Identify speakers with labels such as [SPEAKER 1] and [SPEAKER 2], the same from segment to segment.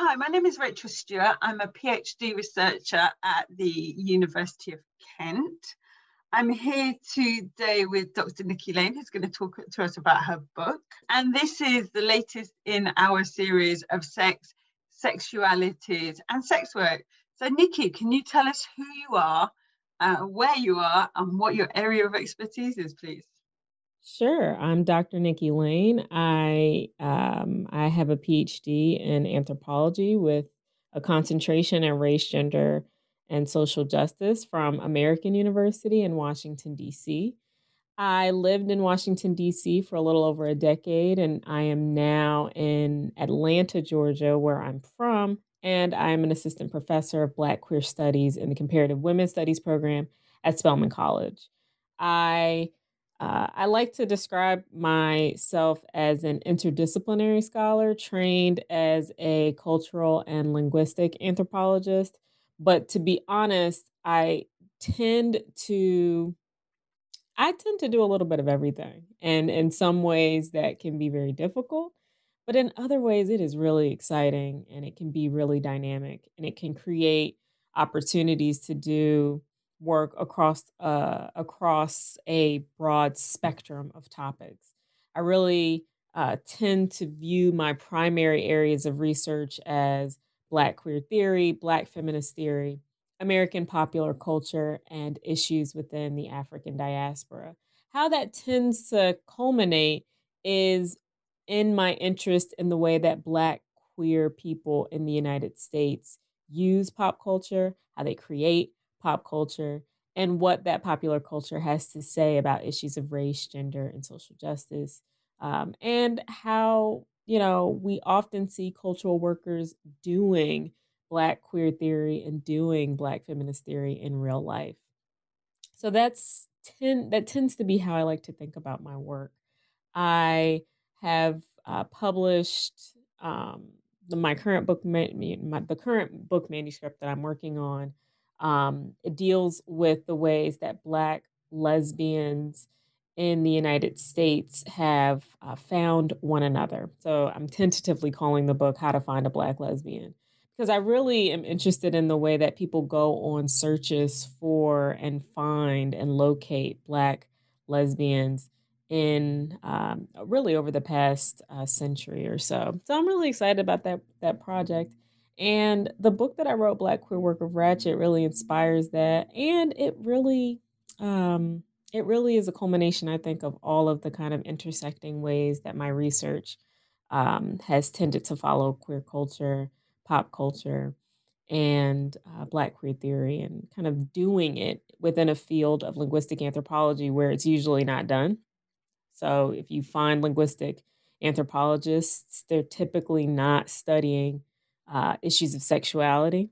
[SPEAKER 1] Hi, my name is Rachel Stewart. I'm a PhD researcher at the University of Kent. I'm here today with Dr. Nikki Lane, who's going to talk to us about her book. And this is the latest in our series of sex, sexualities, and sex work. So, Nikki, can you tell us who you are, uh, where you are, and what your area of expertise is, please?
[SPEAKER 2] Sure. I'm Dr. Nikki Lane. I um, I have a PhD in anthropology with a concentration in race, gender, and social justice from American University in Washington, D.C. I lived in Washington, D.C. for a little over a decade, and I am now in Atlanta, Georgia, where I'm from. And I'm an assistant professor of Black queer studies in the comparative women's studies program at Spelman College. I uh, I like to describe myself as an interdisciplinary scholar trained as a cultural and linguistic anthropologist. But to be honest, I tend to I tend to do a little bit of everything. And in some ways that can be very difficult, but in other ways it is really exciting and it can be really dynamic and it can create opportunities to do work across uh, across a broad spectrum of topics. I really uh, tend to view my primary areas of research as Black queer theory, Black feminist theory, American popular culture, and issues within the African diaspora. How that tends to culminate is in my interest in the way that Black queer people in the United States use pop culture, how they create, pop culture and what that popular culture has to say about issues of race, gender, and social justice, um, and how you know we often see cultural workers doing Black queer theory and doing Black feminist theory in real life. So that's ten, that tends to be how I like to think about my work. I have uh, published um, the, my current book, my, the current book manuscript that I'm working on um, it deals with the ways that Black lesbians in the United States have uh, found one another. So I'm tentatively calling the book How to Find a Black Lesbian because I really am interested in the way that people go on searches for and find and locate Black lesbians in um, really over the past uh, century or so. So I'm really excited about that that project. And the book that I wrote, Black Queer Work of Ratchet, really inspires that. And it really, um, it really is a culmination, I think, of all of the kind of intersecting ways that my research um, has tended to follow queer culture, pop culture, and uh, Black queer theory, and kind of doing it within a field of linguistic anthropology where it's usually not done. So if you find linguistic anthropologists, they're typically not studying uh, issues of sexuality.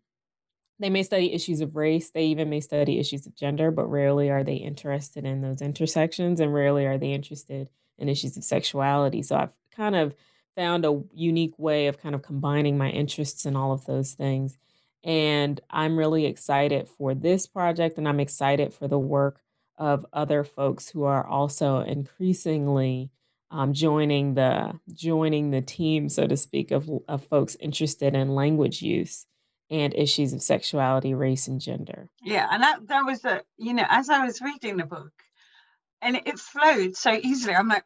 [SPEAKER 2] They may study issues of race. They even may study issues of gender, but rarely are they interested in those intersections and rarely are they interested in issues of sexuality. So I've kind of found a unique way of kind of combining my interests in all of those things. And I'm really excited for this project and I'm excited for the work of other folks who are also increasingly um, joining the joining the team, so to speak, of of folks interested in language use and issues of sexuality, race, and gender.
[SPEAKER 1] Yeah, and that that was a you know as I was reading the book, and it, flowed so easily. I'm like,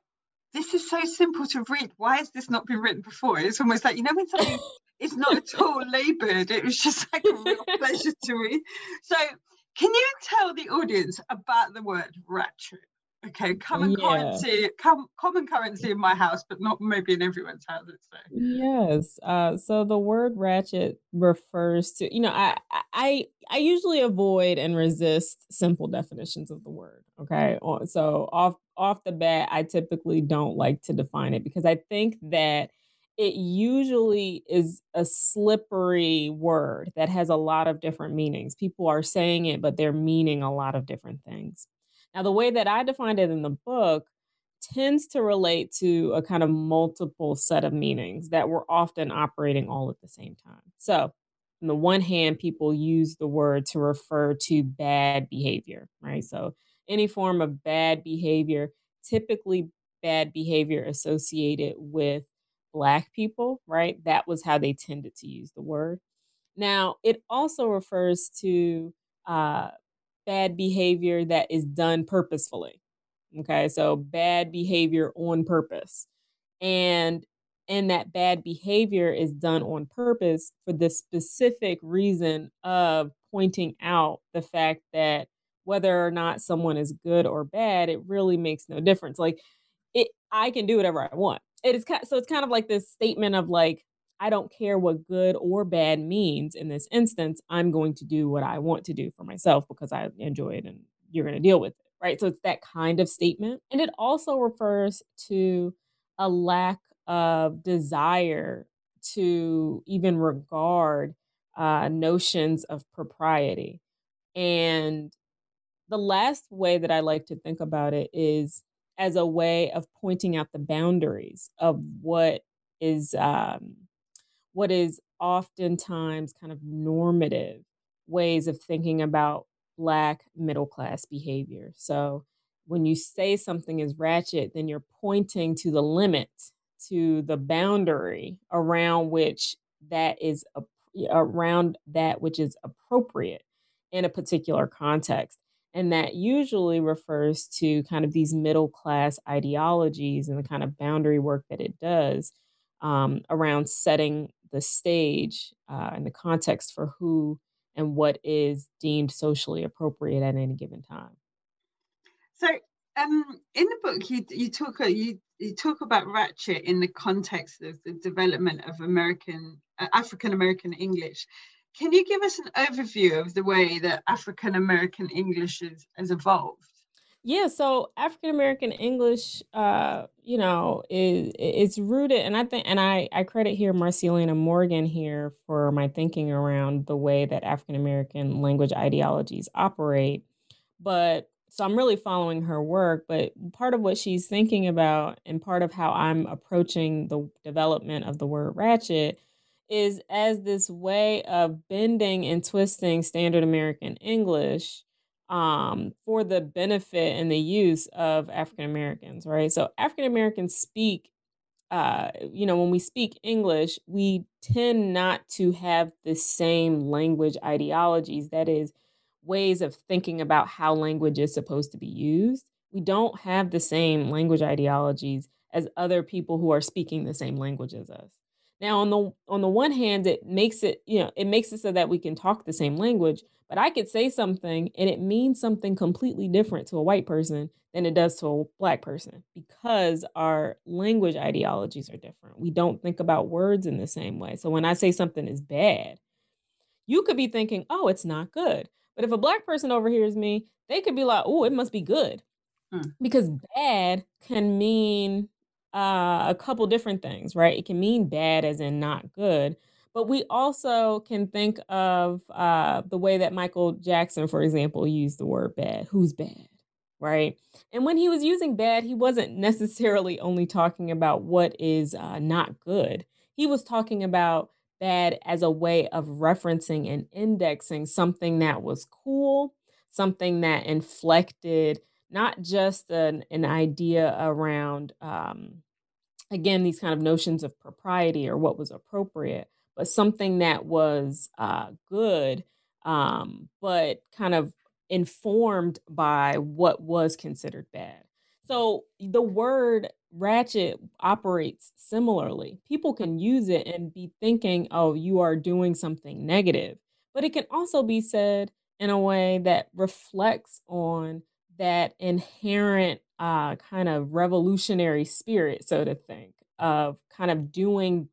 [SPEAKER 1] this is so simple to read. Why has this not been written before? It's almost like you know when something is not at all laboured. It was just like a real pleasure to read. So, can you tell the audience about the word ratchet? Okay, common yeah. currency, com- common currency in my house, but not maybe in everyone's house. So.
[SPEAKER 2] Yes. Uh, so the word ratchet refers to, you know, I, I, I usually avoid and resist simple definitions of the word. Okay, so off off the bat, I typically don't like to define it because I think that it usually is a slippery word that has a lot of different meanings. People are saying it, but they're meaning a lot of different things. Now, the way that I defined it in the book tends to relate to a kind of multiple set of meanings that were often operating all at the same time. So, on the one hand, people use the word to refer to bad behavior, right? So, any form of bad behavior, typically bad behavior associated with Black people, right? That was how they tended to use the word. Now, it also refers to uh, bad behavior that is done purposefully. Okay, so bad behavior on purpose. And and that bad behavior is done on purpose for the specific reason of pointing out the fact that whether or not someone is good or bad, it really makes no difference. Like it I can do whatever I want it is so it's kind of like this statement of like I don't care what good or bad means in this instance. I'm going to do what I want to do for myself because I enjoy it and you're going to deal with it. Right. So it's that kind of statement. And it also refers to a lack of desire to even regard uh, notions of propriety. And the last way that I like to think about it is as a way of pointing out the boundaries of what is um, what is oftentimes kind of normative ways of thinking about black middle class behavior. So when you say something is ratchet, then you're pointing to the limit, to the boundary around which that is around that which is appropriate in a particular context. And that usually refers to kind of these middle class ideologies and the kind of boundary work that it does um, around setting the stage uh, and the context for who and what is deemed socially appropriate at any given time.
[SPEAKER 1] So, um, in the book, you you talk uh, you you talk about ratchet in the context of the development of American uh, African American English. Can you give us an overview of the way that African American English is, has evolved?
[SPEAKER 2] Yeah, so African American English, uh, you know, is it's rooted, and I think, and I I credit here Marcyliena Morgan here for my thinking around the way that African American language ideologies operate. But so I'm really following her work, but part of what she's thinking about, and part of how I'm approaching the development of the word ratchet is as this way of bending and twisting standard American English um, for the benefit and the use of African Americans, right? So African Americans speak, uh, you know, when we speak English, we tend not to have the same language ideologies. That is, ways of thinking about how language is supposed to be used. We don't have the same language ideologies as other people who are speaking the same language as us. Now, on the on the one hand, it makes it, you know, it makes it so that we can talk the same language, but I could say something and it means something completely different to a white person than it does to a black person because our language ideologies are different. We don't think about words in the same way. So when I say something is bad, you could be thinking, "Oh, it's not good." But if a black person overhears me, they could be like, "Oh, it must be good." Hmm. Because bad can mean uh, a couple different things, right? It can mean bad as in not good, but we also can think of uh, the way that Michael Jackson, for example, used the word bad. Who's bad? Right. And when he was using bad, he wasn't necessarily only talking about what is uh, not good. He was talking about bad as a way of referencing and indexing something that was cool, something that inflected not just an, an idea around um, again these kind of notions of propriety or what was appropriate but something that was uh, good um, but kind of informed by what was considered bad. So the word ratchet operates similarly. People can use it and be thinking oh you are doing something negative but it can also be said in a way that reflects on that inherent uh, kind of revolutionary spirit, so to think, of kind of doing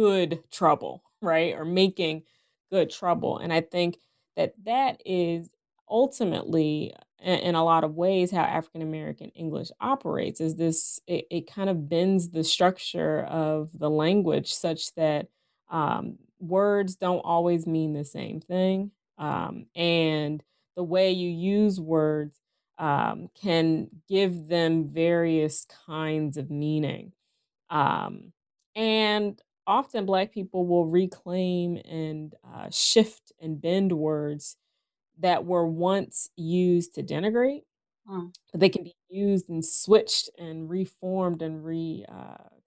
[SPEAKER 2] good trouble, right? Or making good trouble. And I think that that is ultimately in a lot of ways how African American English operates is this it, it, kind of bends the structure of the language such that um, words don't always mean the same thing. Um, and the way you use words um, can give them various kinds of meaning. Um, and often Black people will reclaim and uh, shift and bend words that were once used to denigrate. Mm. But they can be used and switched and reformed and re uh,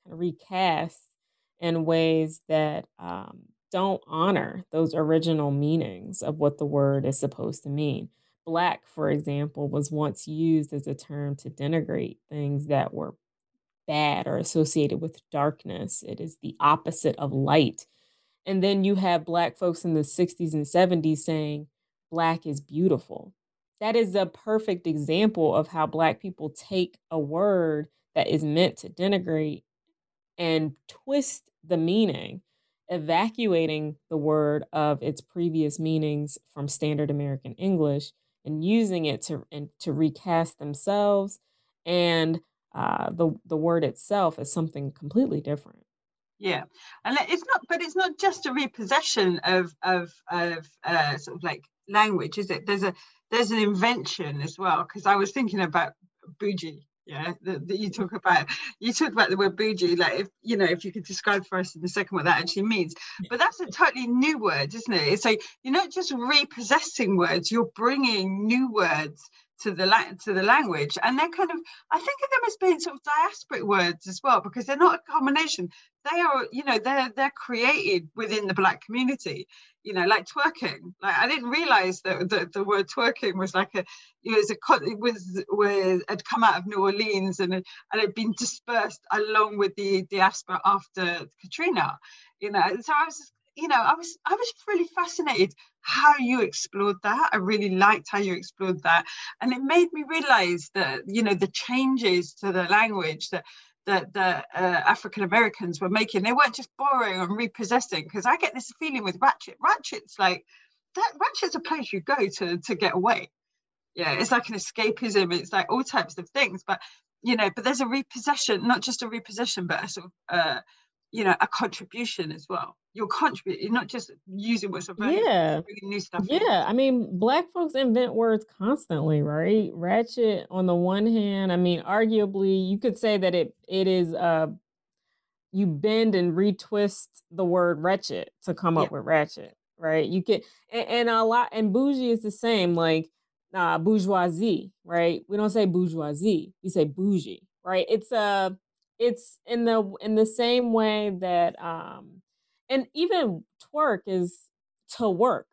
[SPEAKER 2] kind of recast in ways that um, don't honor those original meanings of what the word is supposed to mean. Black, for example, was once used as a term to denigrate things that were bad or associated with darkness. It is the opposite of light. And then you have Black folks in the 60s and 70s saying, Black is beautiful. That is a perfect example of how Black people take a word that is meant to denigrate and twist the meaning, evacuating the word of its previous meanings from standard American English and using it to and to recast themselves and uh, the the word itself is something completely different.
[SPEAKER 1] Yeah, and it's not, but it's not just a repossession of of of uh, sort of like language, is it? There's a there's an invention as well because I was thinking about bougie yeah that, that you talk about you talk about the word bougie like if you know if you could describe for us in a second what that actually means but that's a totally new word isn't it it's like you're not just repossessing words you're bringing new words to the la- to the language and they're kind of i think of them as being sort of diasporic words as well because they're not a combination. They are you know they're they're created within the black community you know like twerking. Like i didn't realize that the, the word twerking was like a it was a it was was had come out of new orleans and and had been dispersed along with the diaspora after katrina you know. So i was you know i was i was really fascinated how you explored that i really liked how you explored that and it made me realize that you know the changes to the language that that the uh, African Americans were making. They weren't just borrowing and repossessing. Because I get this feeling with Ratchet. Ratchet's like that. Ratchet's a place you go to to get away. Yeah, it's like an escapism. It's like all types of things. But you know, but there's a repossession, not just a repossession, but a sort of uh, you know a contribution as well. You're contributing you're not just using what's available
[SPEAKER 2] yeah.
[SPEAKER 1] new stuff
[SPEAKER 2] yeah in. i mean black folks invent words constantly right? Ratchet on the one hand i mean arguably you could say that it it is uh you bend and retwist the word wretched to come up yeah. with ratchet right? You can and, and a lot and bougie is the same like uh bourgeoisie right? We don't say bourgeoisie we say bougie right? It's a it's in the in the same way that um and even twerk is to work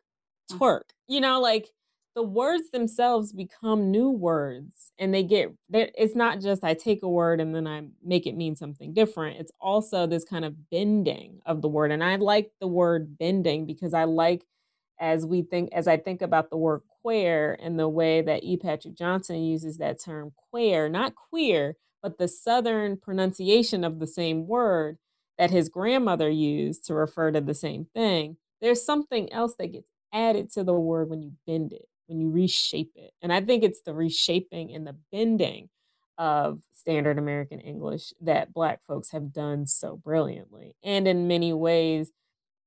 [SPEAKER 2] mm. twerk you know like the words themselves become new words and they get it's not just i take a word and then i make it mean something different it's also this kind of bending of the word and i like the word bending because i like as we think as i think about the word queer and the way that e patrick johnson uses that term queer not queer but the Southern pronunciation of the same word that his grandmother used to refer to the same thing, there's something else that gets added to the word when you bend it, when you reshape it. And I think it's the reshaping and the bending of standard American English that Black folks have done so brilliantly. And in many ways,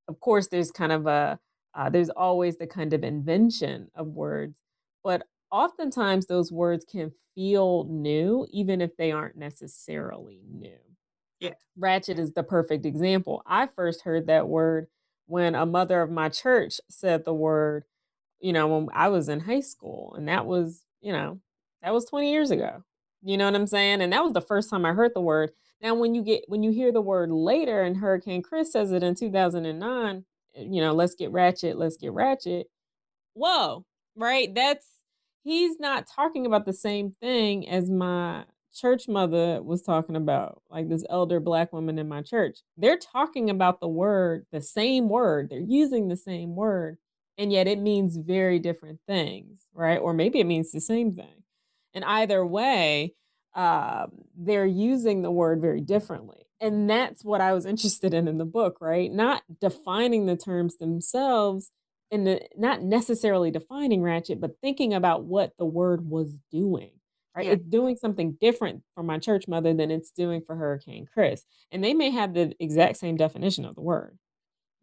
[SPEAKER 2] of course, there's kind of a, uh, there's always the kind of invention of words, but oftentimes those words can feel new, even if they aren't necessarily new.
[SPEAKER 1] Yeah.
[SPEAKER 2] Ratchet is the perfect example. I first heard that word when a mother of my church said the word, you know, when I was in high school. And that was, you know, that was 20 years ago. You know what I'm saying? And that was the first time I heard the word. Now, when you get when you hear the word later, and Hurricane Chris says it in 2009, eh, you know, let's get ratchet, let's get ratchet. Whoa, right? That's he's not talking about the same thing as my church mother was talking about, like this elder black woman in my church. They're talking about the word, the same word. They're using the same word, and yet it means very different things, right? Or maybe it means the same thing. And either way, um, they're using the word very differently. And that's what I was interested in in the book, right? Not defining the terms themselves and the, not necessarily defining ratchet, but thinking about what the word was doing. Right, yeah. it's doing something different for my church mother than it's doing for Hurricane Chris, and they may have the exact same definition of the word,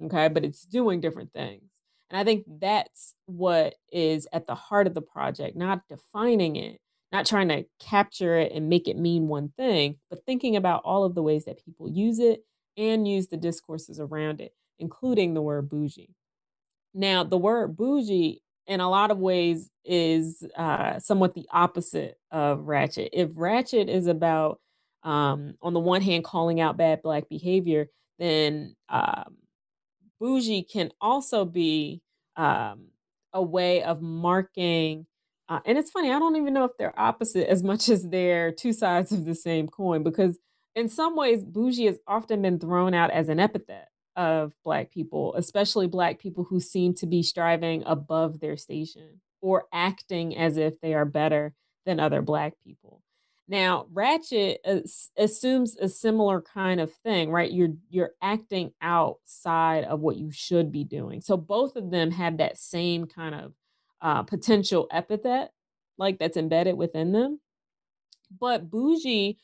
[SPEAKER 2] okay, but it's doing different things. And I think that's what is at the heart of the project, not defining it, not trying to capture it and make it mean one thing, but thinking about all of the ways that people use it and use the discourses around it, including the word bougie. Now, the word bougie in a lot of ways is uh, somewhat the opposite of ratchet. If ratchet is about, um, on the one hand, calling out bad black behavior, then um, bougie can also be um, a way of marking. Uh, and it's funny, I don't even know if they're opposite as much as they're two sides of the same coin, because in some ways, bougie has often been thrown out as an epithet of Black people, especially Black people who seem to be striving above their station or acting as if they are better than other Black people. Now, Ratchet assumes a similar kind of thing, right? You're you're acting outside of what you should be doing. So both of them have that same kind of uh, potential epithet, like that's embedded within them. But bougie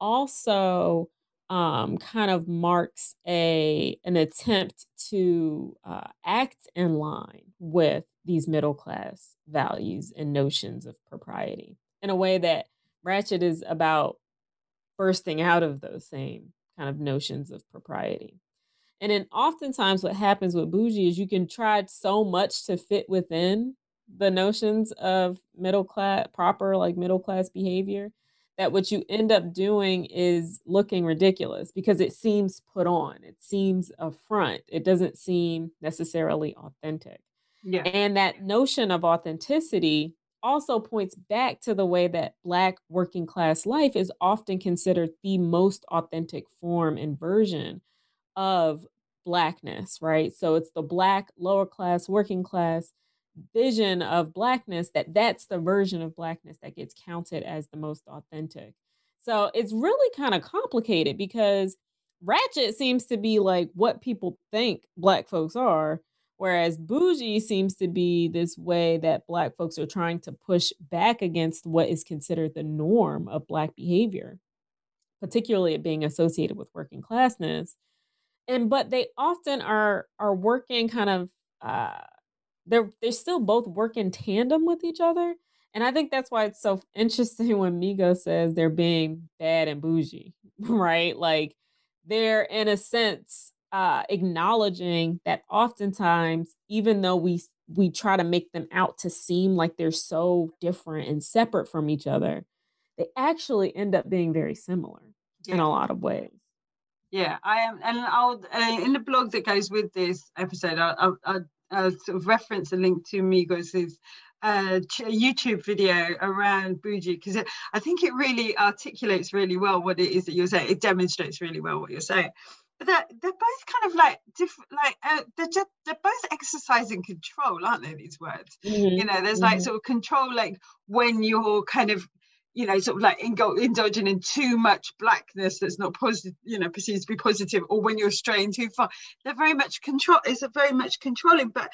[SPEAKER 2] also um, kind of marks a an attempt to uh, act in line with these middle class values and notions of propriety in a way that Ratchet is about bursting out of those same kind of notions of propriety. And then oftentimes what happens with bougie is you can try so much to fit within the notions of middle class proper like middle class behavior that what you end up doing is looking ridiculous because it seems put on. It seems a front. It doesn't seem necessarily authentic. Yeah. And that notion of authenticity also points back to the way that Black working class life is often considered the most authentic form and version of Blackness, right? So it's the Black lower class, working class vision of blackness that that's the version of blackness that gets counted as the most authentic. So it's really kind of complicated because ratchet seems to be like what people think black folks are whereas bougie seems to be this way that black folks are trying to push back against what is considered the norm of black behavior particularly it being associated with working classness. And but they often are are working kind of uh they're they still both work in tandem with each other. And I think that's why it's so interesting when Migo says they're being bad and bougie, right? Like they're in a sense uh, acknowledging that oftentimes, even though we we try to make them out to seem like they're so different and separate from each other, they actually end up being very similar yeah. in a lot of ways.
[SPEAKER 1] Yeah, I am, and I'll uh, in the blog that goes with this episode, I'll, I'll, uh, sort of reference a link to Migos' uh, YouTube video around bougie because I think it really articulates really well what it is that you're saying. It demonstrates really well what you're saying. But they're, they're both kind of like different, like uh, they're just they're both exercising control, aren't they? These words, mm-hmm. you know, there's like mm-hmm. sort of control, like when you're kind of you know, sort of like indulging in too much blackness that's not positive, you know, perceived to be positive, or when you're straying too far. They're very much control. It's a very much controlling. But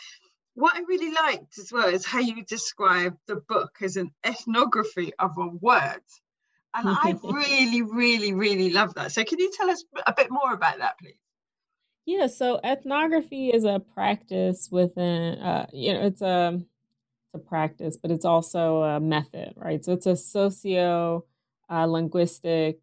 [SPEAKER 1] what I really liked as well is how you describe the book as an ethnography of a word. And I really, really, really love that. So can you tell us a bit more about that, please?
[SPEAKER 2] Yeah, so ethnography is a practice within, uh, you know, it's a to practice, but it's also a method, right? So it's a socio uh, linguistic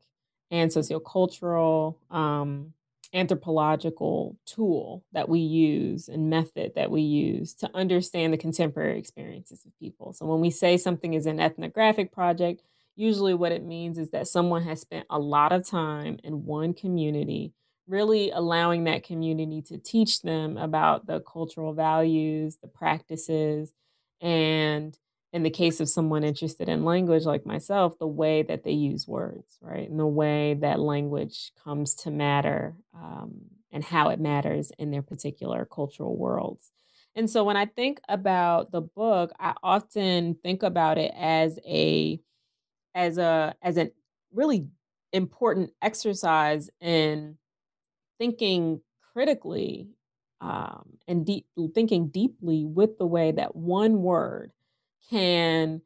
[SPEAKER 2] and sociocultural um, anthropological tool that we use and method that we use to understand the contemporary experiences of people. So when we say something is an ethnographic project, usually what it means is that someone has spent a lot of time in one community really allowing that community to teach them about the cultural values, the practices, and in the case of someone interested in language like myself, the way that they use words, right? And the way that language comes to matter um, and how it matters in their particular cultural worlds. And so when I think about the book, I often think about it as a as a as a really important exercise in thinking critically um, and deep, thinking deeply with the way that one word can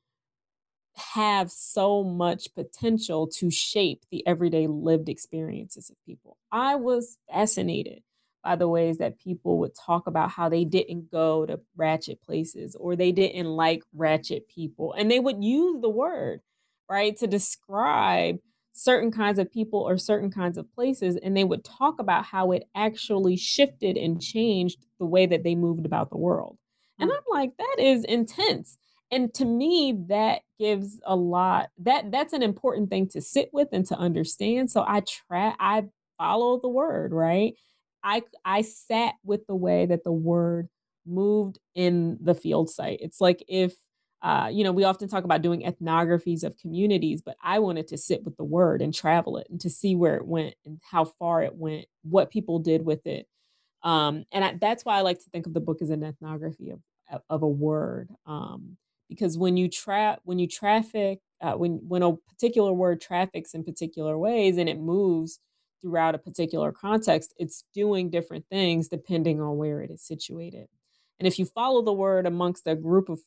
[SPEAKER 2] have so much potential to shape the everyday lived experiences of people. I was fascinated by the ways that people would talk about how they didn't go to ratchet places or they didn't like ratchet people. And they would use the word, right, to describe certain kinds of people or certain kinds of places. And they would talk about how it actually shifted and changed the way that they moved about the world. And mm. I'm like, that is intense. And to me, that gives a lot that that's an important thing to sit with and to understand. So I try I follow the word, right? I I sat with the way that the word moved in the field site. It's like if uh, you know, we often talk about doing ethnographies of communities, but I wanted to sit with the word and travel it and to see where it went and how far it went, what people did with it. Um, and I, that's why I like to think of the book as an ethnography of of a word, um, because when you trap when you traffic uh, when when a particular word traffics in particular ways and it moves throughout a particular context, it's doing different things depending on where it is situated. And if you follow the word amongst a group of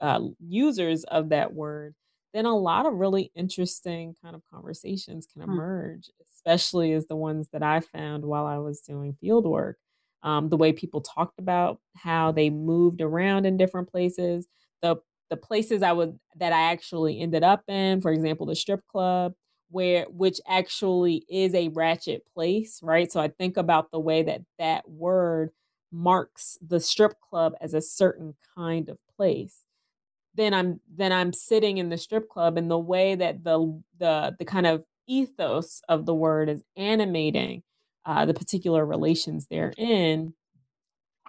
[SPEAKER 2] uh, users of that word, then a lot of really interesting kind of conversations can hmm. emerge, especially as the ones that I found while I was doing field work. Um, the way people talked about how they moved around in different places, the the places I would that I actually ended up in, for example, the strip club, where which actually is a ratchet place, right? So I think about the way that that word marks the strip club as a certain kind of place. Then I'm then I'm sitting in the strip club and the way that the the the kind of ethos of the word is animating uh, the particular relations they're in.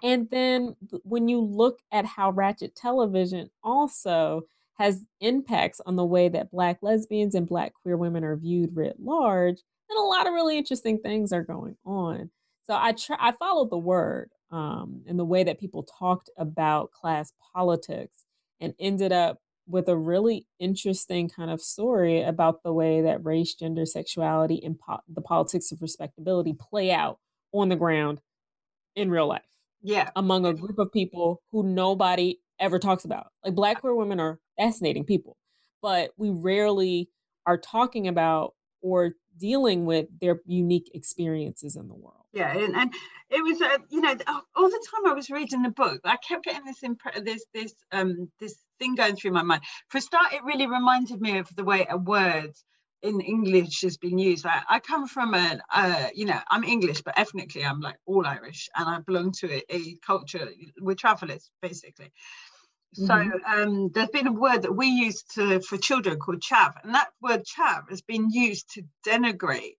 [SPEAKER 2] And then when you look at how ratchet television also has impacts on the way that Black lesbians and Black queer women are viewed writ large. And a lot of really interesting things are going on. So I try, I followed the word um, and the way that people talked about class politics and ended up with a really interesting kind of story about the way that race, gender, sexuality, and po- the politics of respectability play out on the ground in real life.
[SPEAKER 1] Yeah.
[SPEAKER 2] Among a group of people who nobody ever talks about. Like black queer women are fascinating people, but we rarely are talking about or dealing with their unique experiences in the world.
[SPEAKER 1] Yeah, and, and it was, uh, you know, all the time I was reading the book, I kept getting this imp- this this um this thing going through my mind. For a start, it really reminded me of the way a word in English has been used. I, I come from a, uh, you know, I'm English, but ethnically I'm like all Irish, and I belong to a, a culture. We're travelers, basically. So mm-hmm. um, there's been a word that we use to for children called chav, and that word chav has been used to denigrate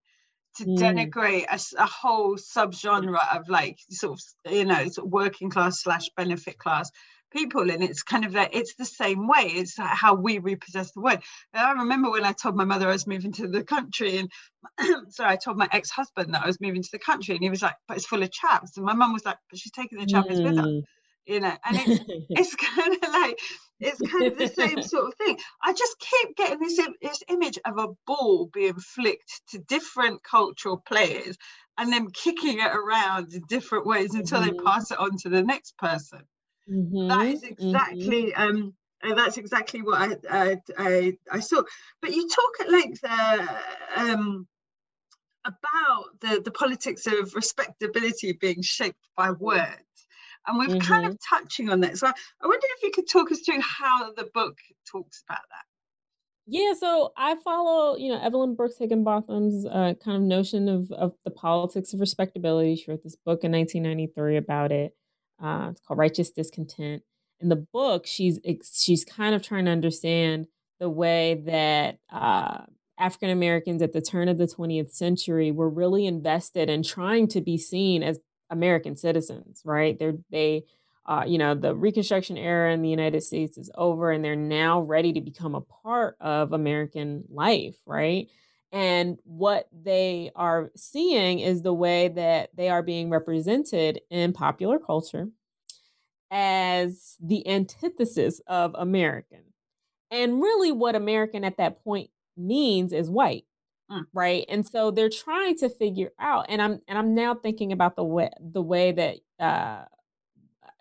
[SPEAKER 1] to mm. denigrate a, a, whole subgenre of like sort of you know sort of working class slash benefit class people and it's kind of like it's the same way it's how we repossess the word and i remember when i told my mother i was moving to the country and sorry i told my ex-husband that i was moving to the country and he was like but it's full of chavs," and my mum was like but she's taking the chavs mm. with her mm you know and it's, it's kind of like it's kind of the same sort of thing i just keep getting this, this image of a ball being flicked to different cultural players and then kicking it around in different ways until mm-hmm. they pass it on to the next person mm-hmm. that is exactly mm-hmm. um that's exactly what I, I, I, I saw. But you talk at length uh, um, about the, the politics of respectability being shaped by words and we're mm-hmm. kind of mm-hmm. touching on that. So I wondered if you could talk us through how the book talks about that.
[SPEAKER 2] Yeah, so I follow, you know, Evelyn Brooks Higginbotham's uh, kind of notion of of the politics of respectability. She wrote this book in 1993 about it. Uh, it's called Righteous Discontent. In the book, she's she's kind of trying to understand the way that uh, African Americans at the turn of the 20th century were really invested in trying to be seen as American citizens, right? They're they uh, you know, the Reconstruction era in the United States is over and they're now ready to become a part of American life, right? And what they are seeing is the way that they are being represented in popular culture as the antithesis of American. And really, what American at that point means is white. Mm. Right. And so they're trying to figure out, and I'm and I'm now thinking about the way the way that uh,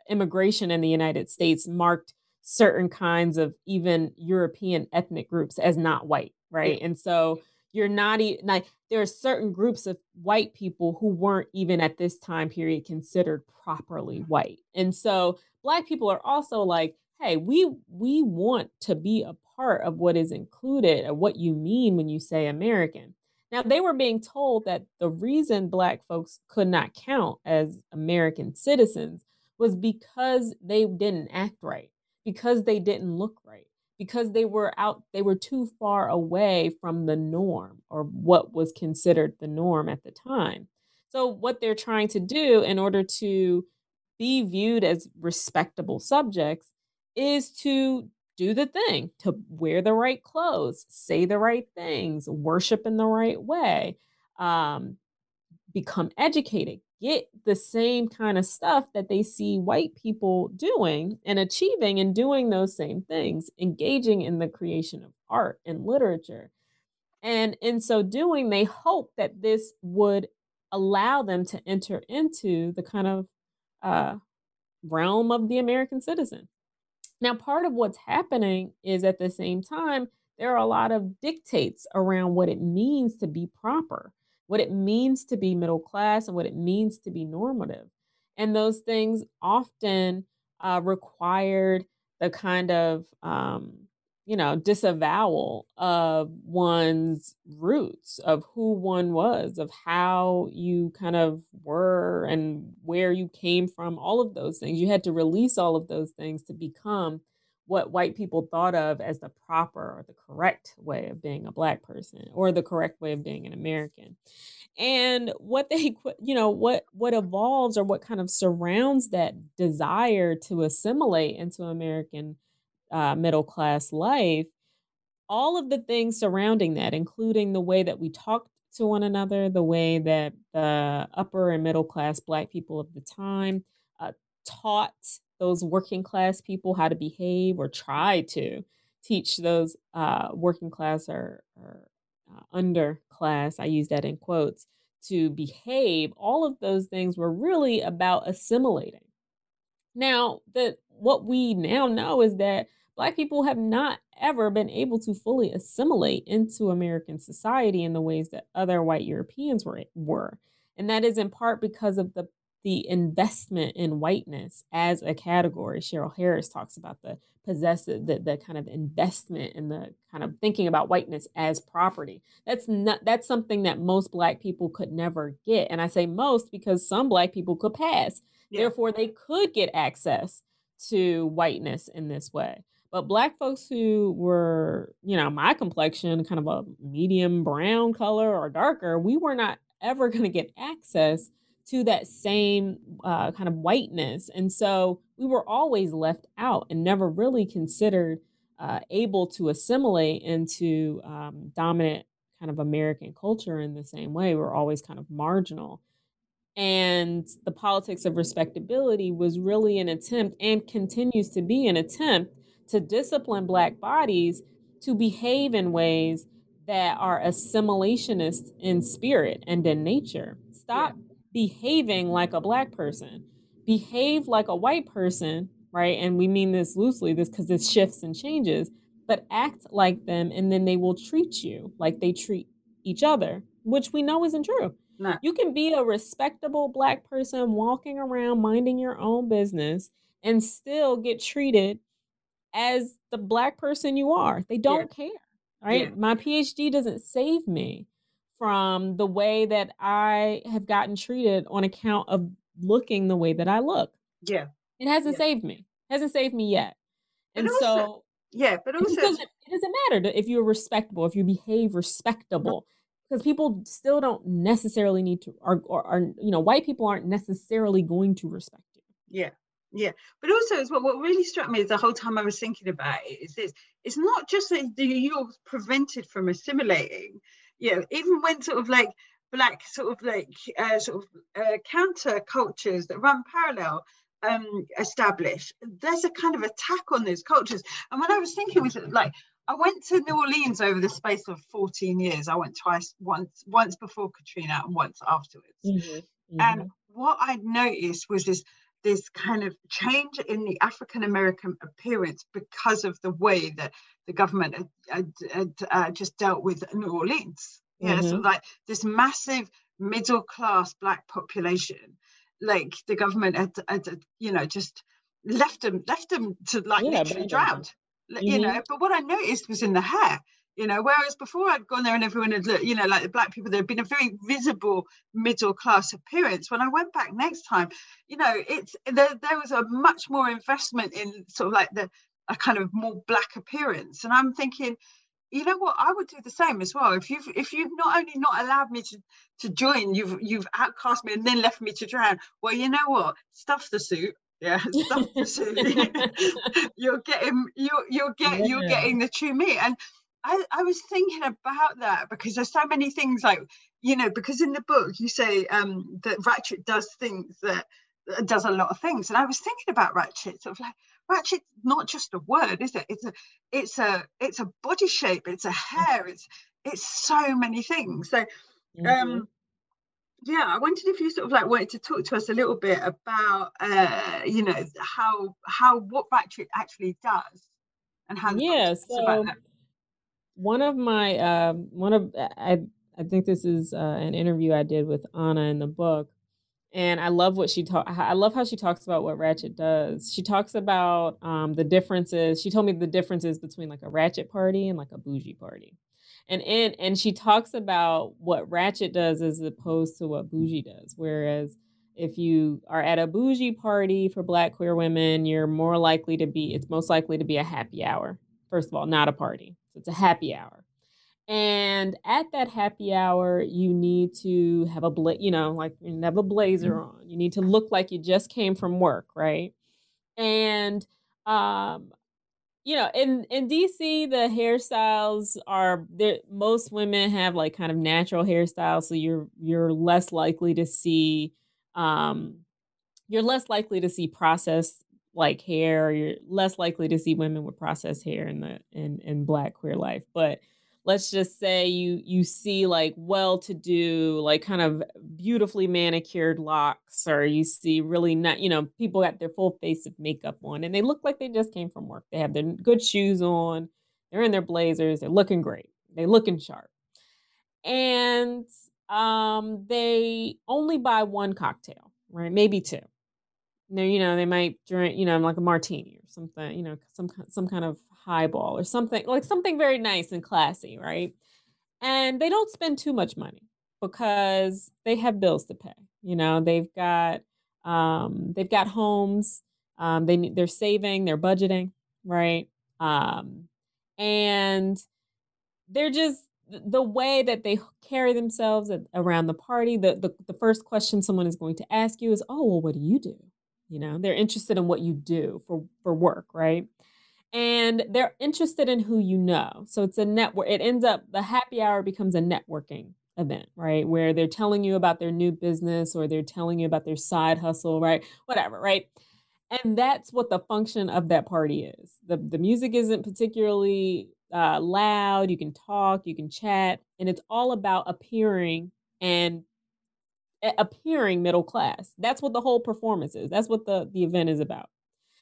[SPEAKER 2] immigration in the United States marked certain kinds of even European ethnic groups as not white, right? And so you're not even like there are certain groups of white people who weren't even at this time period considered properly white. And so black people are also like, hey, we we want to be a part of what is included and what you mean when you say American. Now they were being told that the reason black folks could not count as American citizens was because they didn't act right, because they didn't look right, because they were out, they were too far away from the norm or what was considered the norm at the time. So, what they're trying to do in order to be viewed as respectable subjects is to do the thing, to wear the right clothes, say the right things, worship in the right way, um, become educated, get the same kind of stuff that they see white people doing and achieving and doing those same things, engaging in the creation of art and literature. And in so doing, they hope that this would allow them to enter into the kind of uh, realm of the American citizen. Now, part of what's happening is at the same time, there are a lot of dictates around what it means to be proper what it means to be middle class and what it means to be normative. And those things often uh, required the kind of, um, you know, disavowal of one's roots, of who one was, of how you kind of were and where you came from, all of those things. You had to release all of those things to become what white people thought of as the proper or the correct way of being a black person or the correct way of being an American. And what they, you know, what what evolves or what kind of surrounds that desire to assimilate into American uh, middle class life, all of the things surrounding that, including the way that we talked to one another, the way that the upper and middle class black people of the time uh, taught those working class people how to behave or try to teach those uh, working class or, or uh, underclass, I use that in quotes, to behave, all of those things were really about assimilating. Now, what we now know is that Black people have not ever been able to fully assimilate into American society in the ways that other white Europeans were. were. And that is in part because of the the investment in whiteness as a category. Cheryl Harris talks about the possessive, the, the kind of investment and the kind of thinking about whiteness as property. That's not that's something that most black people could never get. And I say most because some black people could pass. Yeah. Therefore, they could get access to whiteness in this way. But black folks who were, you know, my complexion, kind of a medium brown color or darker, we were not ever going to get access to that same uh, kind of whiteness. And so we were always left out and never really considered uh, able to assimilate into um, dominant kind of American culture in the same way. We we're always kind of marginal. And the politics of respectability was really an attempt and continues to be an attempt to discipline Black bodies to behave in ways that are assimilationist in spirit and in nature. Stop yeah behaving like a black person. Behave like a white person, right? And we mean this loosely, this because it shifts and changes, but act like them and then they will treat you like they treat each other, which we know isn't true. No. You can be a respectable black person walking around minding your own business and still get treated as the black person you are. They don't yeah. care. Right? Yeah. My PhD doesn't save me from the way that I have gotten treated on account of looking the way that I look.
[SPEAKER 1] Yeah.
[SPEAKER 2] It hasn't
[SPEAKER 1] yeah.
[SPEAKER 2] saved me. It hasn't saved me yet. And
[SPEAKER 1] also,
[SPEAKER 2] so
[SPEAKER 1] yeah, but also
[SPEAKER 2] it doesn't, it doesn't matter if you're respectable, if you behave respectable. Because people still don't necessarily need to, or, or, or, you know, white people aren't necessarily going to respect you.
[SPEAKER 1] Yeah, yeah, but also as well, what really struck me is the whole time I was thinking about it is this: it's not just that you're prevented from assimilating, you know, even when sort of like black sort of like uh, sort of uh, counter cultures that run parallel um, establish, there's a kind of attack on those cultures. And when I was thinking with like, I went to New Orleans over the space of 14 years. I went twice, once once before Katrina and once afterwards. Mm-hmm. Mm-hmm. And what I'd noticed was this this kind of change in the African American appearance because of the way that the government had, had, had uh, just dealt with New Orleans. Yeah, mm-hmm. so like this massive middle class black population, like the government had, had, you know, just left them left them to like yeah, literally drowned mm-hmm. you know but what i noticed was in the hair you know whereas before i'd gone there and everyone had looked you know like the black people there had been a very visible middle class appearance. When i went back next time you know it's there, there was a much more investment in sort of like the a kind of more black appearance. And i'm thinking you know what i would do the same as well. If you've if you've not only not allowed me to to join you've you've outcast me and then left me to drown. Well you know what? Stuff the suit. Yeah stuff the suit. you're getting you're you're getting yeah. you're getting the true me and I, I was thinking about that because there's so many things like you know because in the book you say um that ratchet does things that does a lot of things and i was thinking about ratchet sort of like ratchet not just a word is it? It's a it's a it's a body shape it's a hair it's it's so many things. So mm-hmm. um yeah i wondered if you sort of like wanted to talk to us a little bit about uh you know how how what ratchet actually does and how
[SPEAKER 2] yeah so one of my um one of i i think this is uh, an interview i did with anna in the book and i love what she talk i love how she talks about what ratchet does. She talks about um the differences she told me the differences between like a ratchet party and like a bougie party. And in and she talks about what ratchet does as opposed to what bougie does whereas if you are at a bougie party for black queer women you're more likely to be it's most likely to be a happy hour first of all not a party so it's a happy hour and at that happy hour you need to have a bla- you know like you have a blazer mm-hmm. on you need to look like you just came from work right and um you know, in in DC, the hairstyles are there. Most women have like kind of natural hairstyles, so you're you're less likely to see, um, you're less likely to see processed like hair. You're less likely to see women with processed hair in the in in Black queer life, but let's just say you you see like well-to-do like kind of beautifully manicured locks or you see really not you know people got their full face of makeup on and they look like they just came from work they have their good shoes on they're in their blazers they're looking great they're looking sharp and um they only buy one cocktail right maybe two now you know they might drink you know like a martini or something you know some some kind of highball or something like something very nice and classy, right? And they don't spend too much money because they have bills to pay. You know, they've got um, they've got homes. Um, they they're saving, they're budgeting, right? Um, and they're just the way that they carry themselves around the party. The, the the first question someone is going to ask you is, "Oh, well, what do you do?" You know, they're interested in what you do for for work, right? and they're interested in who you know. So it's a network. It ends up the happy hour becomes a networking event, right? Where they're telling you about their new business or they're telling you about their side hustle, right? Whatever, right? And that's what the function of that party is. The the music isn't particularly uh, loud. You can talk, you can chat, and it's all about appearing and appearing middle class. That's what the whole performance is. That's what the the event is about.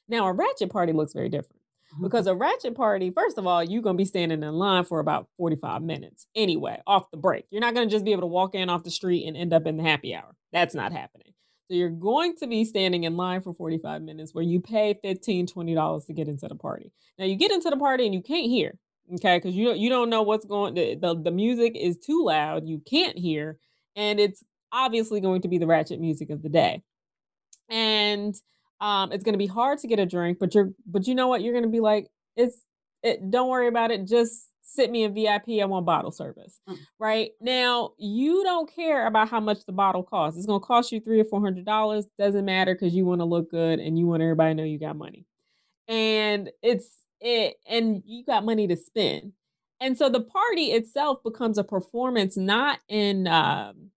[SPEAKER 2] Now, a ratchet party looks very different. Mm-hmm. Because a ratchet party, first of all, you're going to be standing in line for about 45 minutes anyway, off the break. You're not going to just be able to walk in off the street and end up in the happy hour. That's not happening. So you're going to be standing in line for 45 minutes where you pay $15, $20 to get into the party. Now you get into the party and you can't hear, okay? Because you, you don't know what's going, the, the, the music is too loud. You can't hear. And it's obviously going to be the ratchet music of the day. And um, it's going to be hard to get a drink, but you're, but you know what? You're going to be like, it's, it, don't worry about it. Just sit me in VIP. I want bottle service. Mm. Right now, you don't care about how much the bottle costs. It's going to cost you three or four hundred dollars. Doesn't matter because you want to look good and you want everybody to know you got money. And it's it, and you got money to spend. And so the party itself becomes a performance, not in um,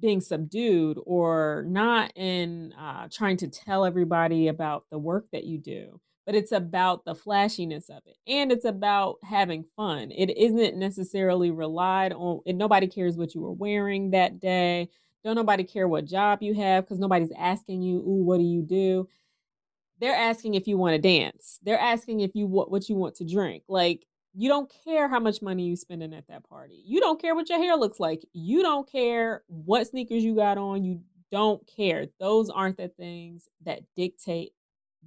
[SPEAKER 2] being subdued or not in uh, trying to tell everybody about the work that you do, but it's about the flashiness of it and it's about having fun. It isn't necessarily relied on and nobody cares what you were wearing that day. Don't nobody care what job you have because nobody's asking you, ooh, what do you do? They're asking if you want to dance. They're asking if you what what you want to drink. Like you don't care how much money you're spending at that party. You don't care what your hair looks like. You don't care what sneakers you got on. You don't care. Those aren't the things that dictate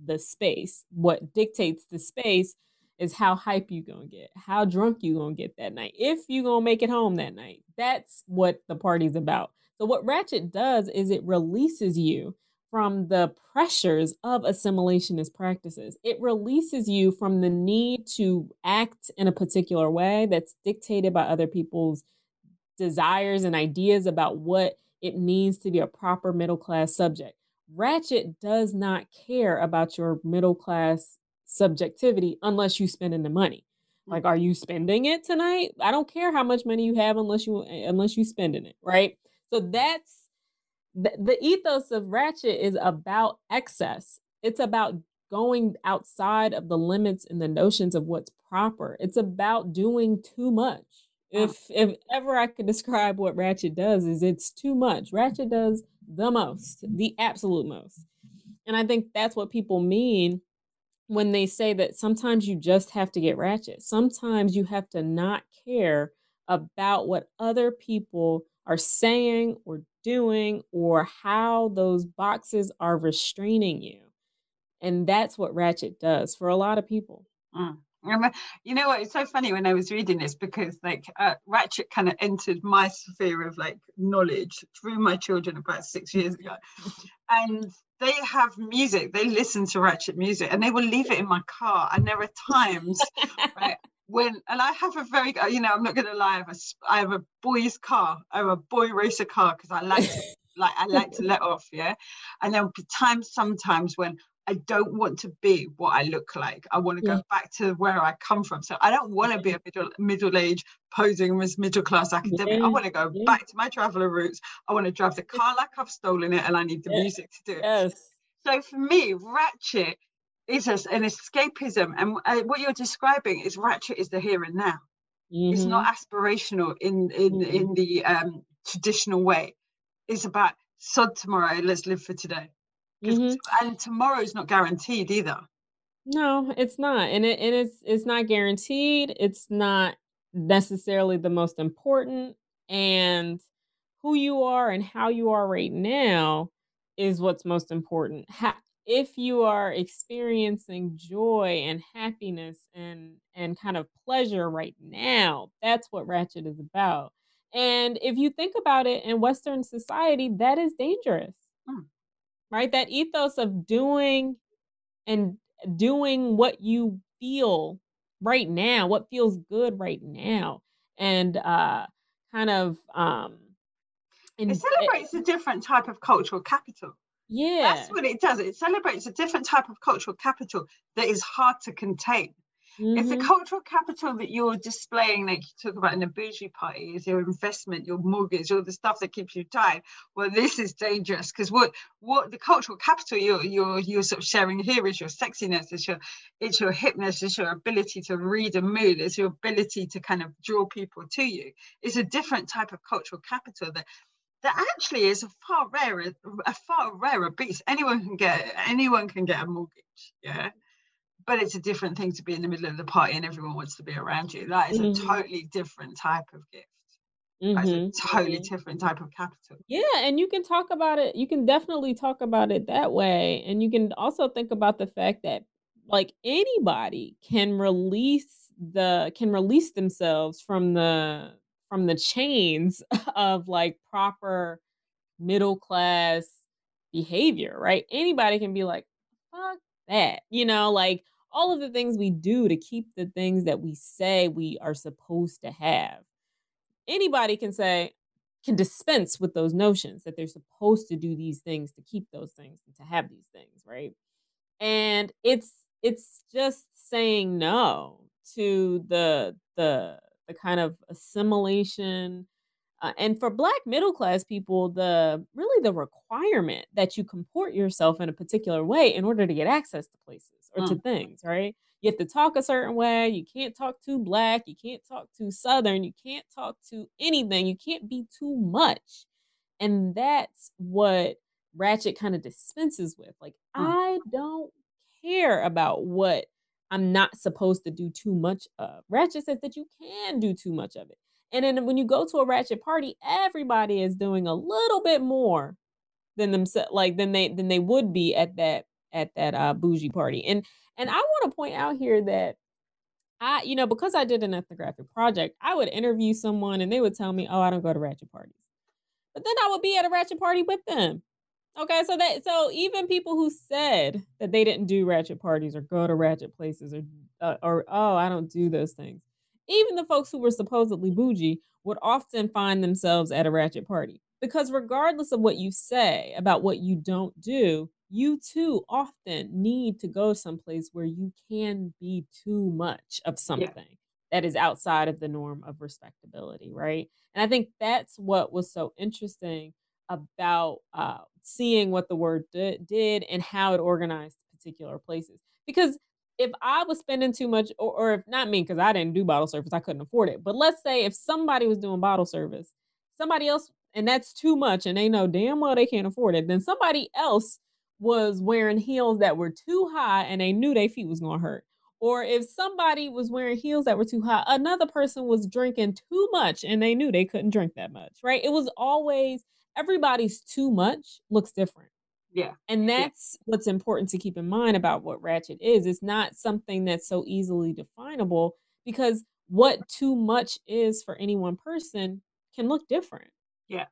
[SPEAKER 2] the space. What dictates the space is how hype you gonna get, how drunk you gonna get that night, if you gonna make it home that night. That's what the party's about. So what Ratchet does is it releases you from the pressures of assimilationist practices. It releases you from the need to act in a particular way that's dictated by other people's desires and ideas about what it means to be a proper middle class subject. Ratchet does not care about your middle class subjectivity unless you spending the money. Mm. Like, are you spending it tonight? I don't care how much money you have unless you unless you spending it, right? So that's the, the ethos of Ratchet is about excess. It's about going outside of the limits and the notions of what's proper. It's about doing too much. If if ever I could describe what Ratchet does, is it's too much. Ratchet does the most, the absolute most. And I think that's what people mean when they say that sometimes you just have to get ratchet. Sometimes you have to not care about what other people are saying or doing or how those boxes are restraining you. And that's what ratchet does for a lot of people.
[SPEAKER 1] Mm. You know what? It's so funny when I was reading this because, like, uh, Ratchet kind of entered my sphere of like knowledge through my children about six years ago, and they have music. They listen to Ratchet music, and they will leave it in my car. And there are times, right, when and I have a very, uh, you know, I'm not going to lie. I have a, I have a boy's car. I have a boy racer car because I like to, like I like to let off, yeah. And there'll be times sometimes when I don't want to be what I look like. I want to go yeah. back to where I come from. So I don't want to be a middle middle age posing as middle class academic. Yeah. I want to go yeah. back to my traveler roots. I want to drive the car like I've stolen it, and I need the music to do it.
[SPEAKER 2] Yes.
[SPEAKER 1] So for me, Ratchet is a, an escapism, and uh, what you're describing is Ratchet is the here and now. Mm-hmm. It's not mm-hmm. aspirational in in mm-hmm. in the um, traditional way. It's about sod tomorrow. Let's live for today. Mm-hmm. And tomorrow's not guaranteed either.
[SPEAKER 2] No, it's not. And it and it's it's not guaranteed. It's not necessarily the most important. And who you are and how you are right now is what's most important. Ha- if you are experiencing joy and happiness and and kind of pleasure right now, that's what Ratchet is about. And if you think about it in Western society, that is dangerous. Hmm right? That ethos of doing and doing what you feel right now, what feels good right now, and uh, kind of um,
[SPEAKER 1] it celebrates a different type of cultural capital.
[SPEAKER 2] Yeah,
[SPEAKER 1] that's what it does. It celebrates a different type of cultural capital that is hard to contain. Mm-hmm. If the mm-hmm. cultural capital that you're displaying, like you talk about in the bougie party, is your investment, your mortgage, all the stuff that keeps you tied, well, this is dangerous because what what the cultural capital you're you're you're sort of sharing here is your sexiness, it's your it's your hipness, it's your ability to read a mood, it's your ability to kind of draw people to you. It's a different type of cultural capital that that actually is a far rarer a far rarer beast. Anyone can get anyone can get a mortgage, yeah but it's a different thing to be in the middle of the party and everyone wants to be around you. That is mm-hmm. a totally different type of gift. Mm-hmm. That's a totally different type of capital.
[SPEAKER 2] Yeah, and you can talk about it. You can definitely talk about it that way, and you can also think about the fact that like anybody can release the can release themselves from the from the chains of like proper middle class behavior, right? Anybody can be like, fuck that, you know, like all of the things we do to keep the things that we say we are supposed to have. Anybody can say, can dispense with those notions that they're supposed to do these things to keep those things and to have these things, right? And it's it's just saying no to the the the kind of assimilation uh, and for black middle class people the really the requirement that you comport yourself in a particular way in order to get access to places or mm. to things, right? You have to talk a certain way. You can't talk too black. You can't talk too southern. You can't talk to anything. You can't be too much. And that's what Ratchet kind of dispenses with. Like, mm. I don't care about what I'm not supposed to do too much of. Ratchet says that you can do too much of it. And then when you go to a ratchet party, everybody is doing a little bit more than themselves, like than they than they would be at that at that uh, bougie party. And and I want to point out here that I, you know, because I did an ethnographic project, I would interview someone and they would tell me, "Oh, I don't go to ratchet parties," but then I would be at a ratchet party with them. Okay, so that so even people who said that they didn't do ratchet parties or go to ratchet places or uh, or oh, I don't do those things even the folks who were supposedly bougie would often find themselves at a ratchet party. Because regardless of what you say about what you don't do, you too often need to go someplace where you can be too much of something yeah. that is outside of the norm of respectability, right? And I think that's what was so interesting about uh, seeing what the word d- did and how it organized particular places. Because if I was spending too much, or, or if not me, because I didn't do bottle service, I couldn't afford it. But let's say if somebody was doing bottle service, somebody else, and that's too much, and they know damn well they can't afford it, then somebody else was wearing heels that were too high and they knew their feet was gonna hurt. Or if somebody was wearing heels that were too high, another person was drinking too much and they knew they couldn't drink that much, right? It was always everybody's too much looks different.
[SPEAKER 1] Yeah.
[SPEAKER 2] And that's yeah. what's important to keep in mind about what ratchet is. It's not something that's so easily definable because what too much is for any one person can look different.
[SPEAKER 1] Yeah.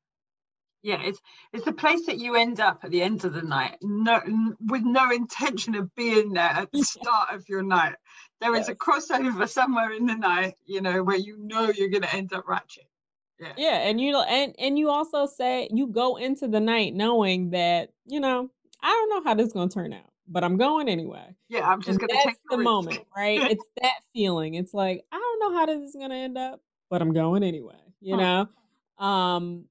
[SPEAKER 1] Yeah, it's it's the place that you end up at the end of the night, no, with no intention of being there at the start of your night. There is yes. a crossover somewhere in the night, you know, where you know you're going to end up ratchet.
[SPEAKER 2] Yeah. yeah, and you know, and and you also say you go into the night knowing that you know I don't know how this is going to turn out, but I'm going anyway.
[SPEAKER 1] Yeah, I'm just going to
[SPEAKER 2] take the, the moment, right? it's that feeling. It's like I don't know how this is going to end up, but I'm going anyway. You huh. know, um,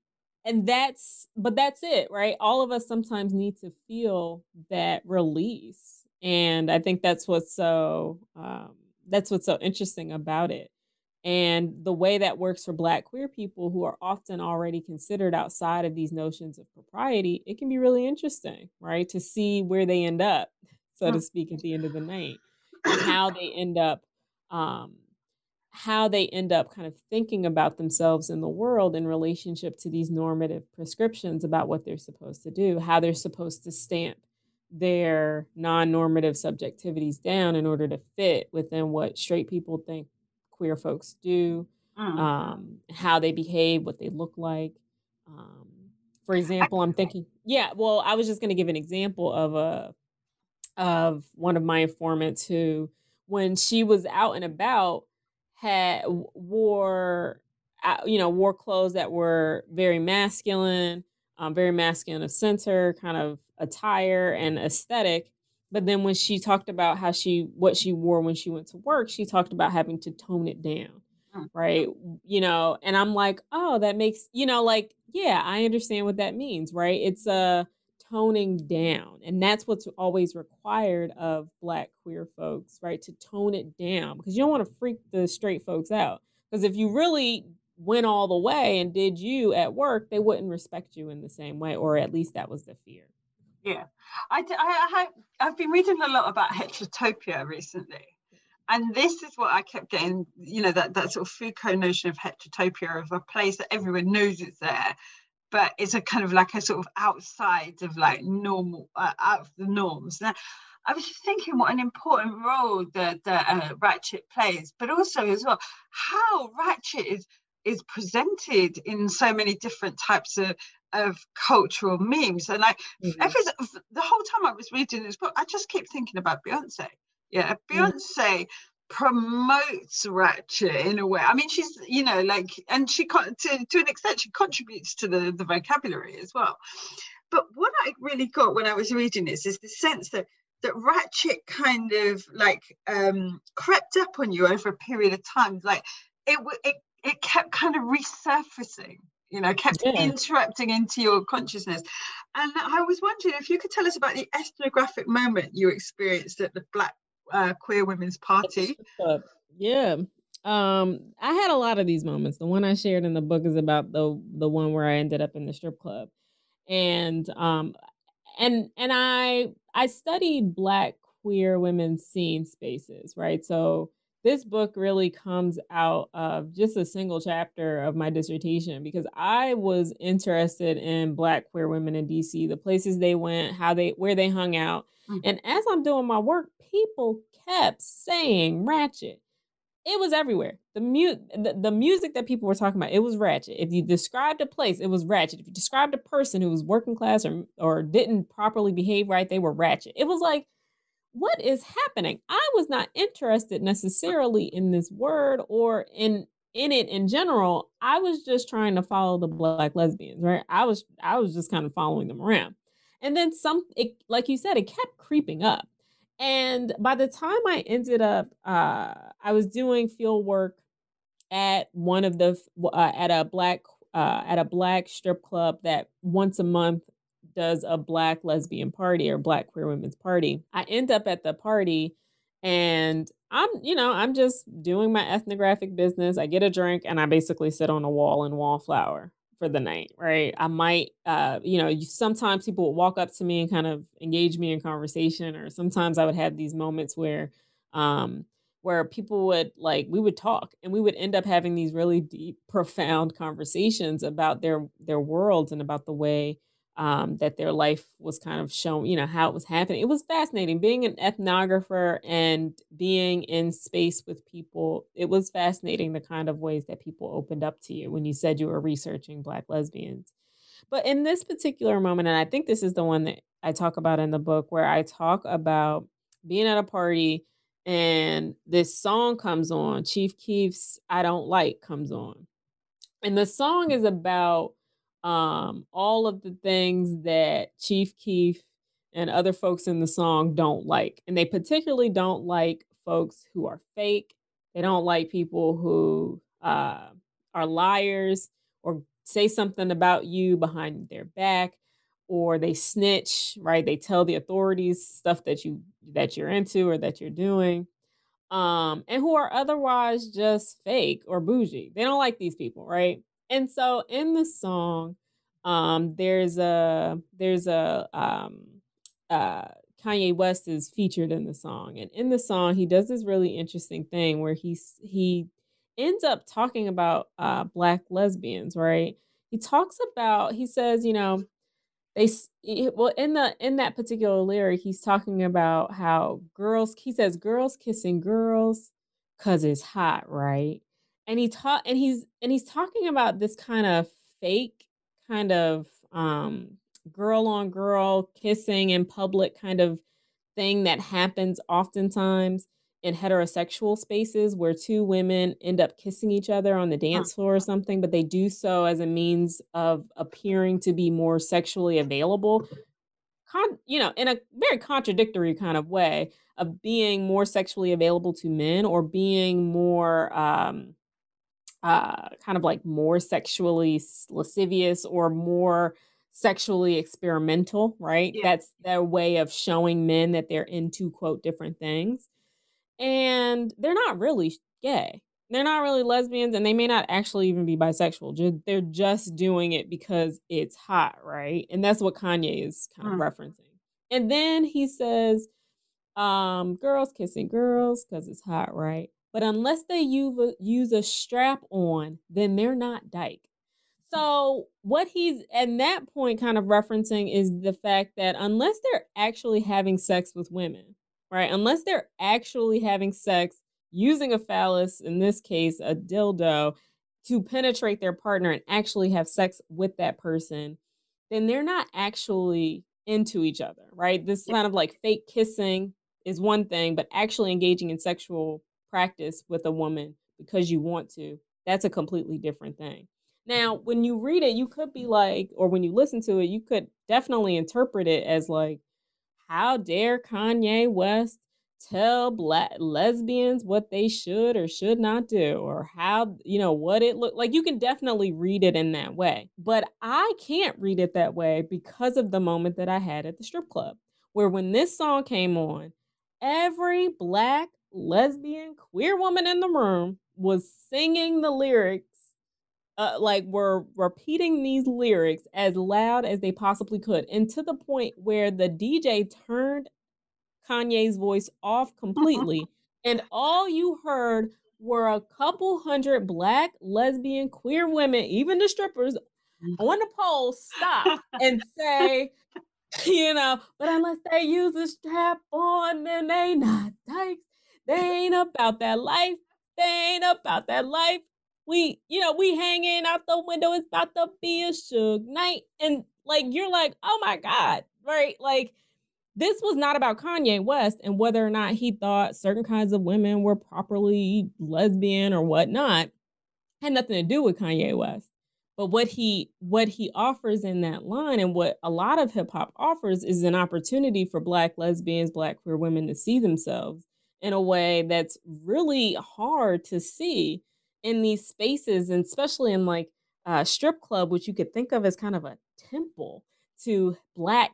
[SPEAKER 2] and that's but that's it, right? All of us sometimes need to feel that release, and I think that's what's so um, that's what's so interesting about it and the way that works for Black queer people who are often already considered outside of these notions of propriety, it can be really interesting, right? To see where they end up, so to speak, at the end of the night, and how they end up, um, how they end up kind of thinking about themselves in the world in relationship to these normative prescriptions about what they're supposed to do, how they're supposed to stamp their non-normative subjectivities down in order to fit within what straight people think queer folks do, mm. um, how they behave, what they look like. Um, for example, I'm thinking, yeah, well, I was just going to give an example of a of one of my informants who, when she was out and about, had wore uh, you know wore clothes that were very masculine, um, very masculine of center kind of attire and aesthetic but then when she talked about how she what she wore when she went to work, she talked about having to tone it down. Mm. Right. You know, and I'm like, oh, that makes, you know, like, yeah, I understand what that means, right? It's a toning down. And that's what's always required of black queer folks, right? To tone it down because you don't want to freak the straight folks out. Because if you really went all the way and did you at work, they wouldn't respect you in the same way, or at least that was the fear.
[SPEAKER 1] Yeah, I, I, I have been reading a lot about heterotopia recently, and this is what I kept getting. You know that that sort of Foucault notion of heterotopia of a place that everyone knows is there, but it's a kind of like a sort of outside of like normal, uh, out of the norms. Now, I was just thinking what an important role that uh, Ratchet plays, but also as well how Ratchet is is presented in so many different types of of cultural memes. And like mm-hmm. every, the whole time I was reading this book, I just keep thinking about Beyonce. Yeah, mm-hmm. Beyonce promotes Ratchet in a way. I mean, she's you know like, and she to to an extent she contributes to the the vocabulary as well. But what I really got when I was reading this is the sense that that Ratchet kind of like um crept up on you over a period of time, like it it it kept kind of resurfacing you know, kept yeah. interrupting into your consciousness. And I was wondering if you could tell us about the ethnographic moment you experienced at the Black uh, Queer Women's Party.
[SPEAKER 2] Yeah. Um, I had a lot of these moments. The one I shared in the book is about the the one where I ended up in the strip club. And um and and I I studied black queer women's scene spaces, right? So this book really comes out of just a single chapter of my dissertation because I was interested in black queer women in DC, the places they went, how they where they hung out. Mm-hmm. And as I'm doing my work, people kept saying ratchet. It was everywhere. The, mu- the, the music that people were talking about, it was ratchet. If you described a place, it was ratchet. If you described a person who was working class or or didn't properly behave right, they were ratchet. It was like what is happening? I was not interested necessarily in this word or in in it in general. I was just trying to follow the black lesbians, right? I was I was just kind of following them around. And then some it, like you said, it kept creeping up. And by the time I ended up uh I was doing field work at one of the uh, at a black uh, at a black strip club that once a month does a black lesbian party or black queer women's party. I end up at the party and I'm, you know, I'm just doing my ethnographic business. I get a drink and I basically sit on a wall in wallflower for the night, right? I might, uh, you know, sometimes people would walk up to me and kind of engage me in conversation, or sometimes I would have these moments where, um, where people would like we would talk and we would end up having these really deep profound conversations about their their worlds and about the way um, that their life was kind of shown, you know, how it was happening. It was fascinating being an ethnographer and being in space with people. It was fascinating the kind of ways that people opened up to you when you said you were researching Black lesbians. But in this particular moment, and I think this is the one that I talk about in the book, where I talk about being at a party and this song comes on, Chief Keef's I Don't Like comes on. And the song is about um, all of the things that Chief Keef and other folks in the song don't like. And they particularly don't like folks who are fake. They don't like people who uh, are liars or say something about you behind their back or they snitch, right? They tell the authorities stuff that you that you're into or that you're doing. Um, and who are otherwise just fake or bougie. They don't like these people, right? And so in the song, um, there's a there's a um, uh, Kanye West is featured in the song, and in the song he does this really interesting thing where he's he ends up talking about uh, black lesbians, right? He talks about he says, you know, they well in the in that particular lyric he's talking about how girls he says girls kissing girls cuz it's hot, right? And he taught and he's and he's talking about this kind of fake kind of um girl on girl kissing in public kind of thing that happens oftentimes in heterosexual spaces where two women end up kissing each other on the dance floor or something but they do so as a means of appearing to be more sexually available. Con- you know in a very contradictory kind of way of being more sexually available to men or being more um uh, kind of like more sexually lascivious or more sexually experimental, right? Yeah. That's their way of showing men that they're into quote different things. And they're not really gay. They're not really lesbians and they may not actually even be bisexual. they're just doing it because it's hot, right? And that's what Kanye is kind of mm. referencing. And then he says, um, girls kissing girls because it's hot, right? But unless they use a, use a strap on, then they're not dyke. So, what he's at that point kind of referencing is the fact that unless they're actually having sex with women, right? Unless they're actually having sex using a phallus, in this case, a dildo, to penetrate their partner and actually have sex with that person, then they're not actually into each other, right? This kind of like fake kissing is one thing, but actually engaging in sexual practice with a woman because you want to, that's a completely different thing. Now, when you read it, you could be like, or when you listen to it, you could definitely interpret it as like, how dare Kanye West tell black lesbians what they should or should not do or how you know what it look like you can definitely read it in that way but i can't read it that way because of the moment that i had at the strip club where when this song came on every black lesbian queer woman in the room was singing the lyrics uh, like were repeating these lyrics as loud as they possibly could and to the point where the dj turned Kanye's voice off completely, and all you heard were a couple hundred black, lesbian, queer women, even the strippers, mm. on the pole stop and say, you know, but unless they use a strap on, then they not dykes. They ain't about that life. They ain't about that life. We, you know, we hanging out the window. It's about to be a Suge night. And like, you're like, oh my God, right? Like, this was not about Kanye West and whether or not he thought certain kinds of women were properly lesbian or whatnot. Had nothing to do with Kanye West. But what he what he offers in that line and what a lot of hip hop offers is an opportunity for black lesbians, black queer women to see themselves in a way that's really hard to see in these spaces, and especially in like a strip club, which you could think of as kind of a temple to black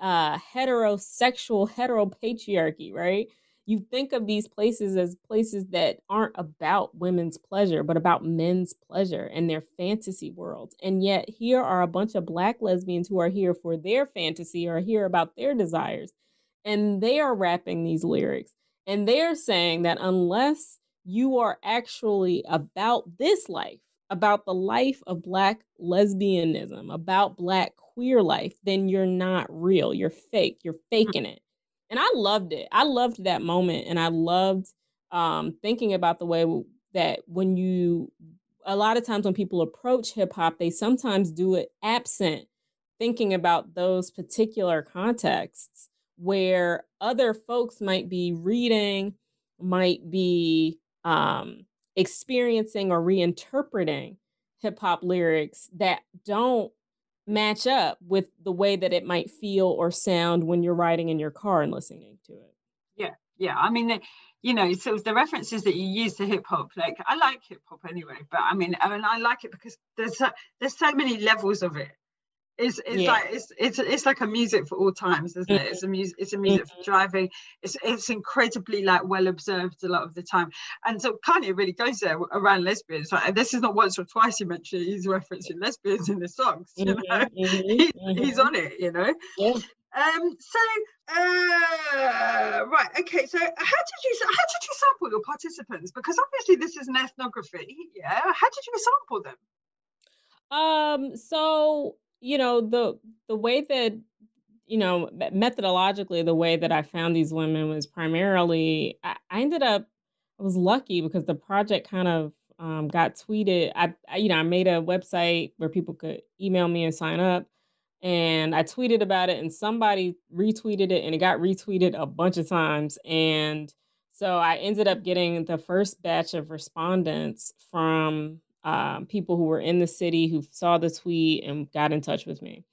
[SPEAKER 2] uh, heterosexual heteropatriarchy, right? You think of these places as places that aren't about women's pleasure, but about men's pleasure and their fantasy worlds. And yet, here are a bunch of Black lesbians who are here for their fantasy or here about their desires. And they are rapping these lyrics. And they're saying that unless you are actually about this life, about the life of Black lesbianism, about Black queer life, then you're not real. You're fake. You're mm. faking it. And I loved it. I loved that moment. And I loved um, thinking about the way that when you, a lot of times when people approach hip hop, they sometimes do it absent thinking about those particular contexts where other folks might be reading, might be um, experiencing or reinterpreting hip hop lyrics that don't match up with the way that it might feel or sound when you're riding in your car and listening to it.
[SPEAKER 1] Yeah, yeah. I mean, you know, so the references that you use to hip hop, like I like hip hop anyway, but I mean, I mean, I like it because there's so, there's so many levels of it. It's it's yeah. like it's it's it's like a music for all times, isn't it? It's a music it's a music for mm-hmm. driving. It's it's incredibly like well observed a lot of the time. And so Kanye really goes there around lesbians. Like, this is not once or twice he mentioned he's referencing lesbians in the songs. You know, mm-hmm, mm-hmm, he, mm-hmm. he's on it. You know. Yeah. Um. So, uh, right. Okay. So, how did you how did you sample your participants? Because obviously this is an ethnography. Yeah. How did you sample them?
[SPEAKER 2] Um. So you know the the way that you know methodologically the way that i found these women was primarily i, I ended up i was lucky because the project kind of um, got tweeted. I, I you know i made a website where people could email me and sign up and i tweeted about it and somebody retweeted it and it got retweeted a bunch of times and so i ended up getting the first batch of respondents from um, people who were in the city who saw the tweet and got in touch with me.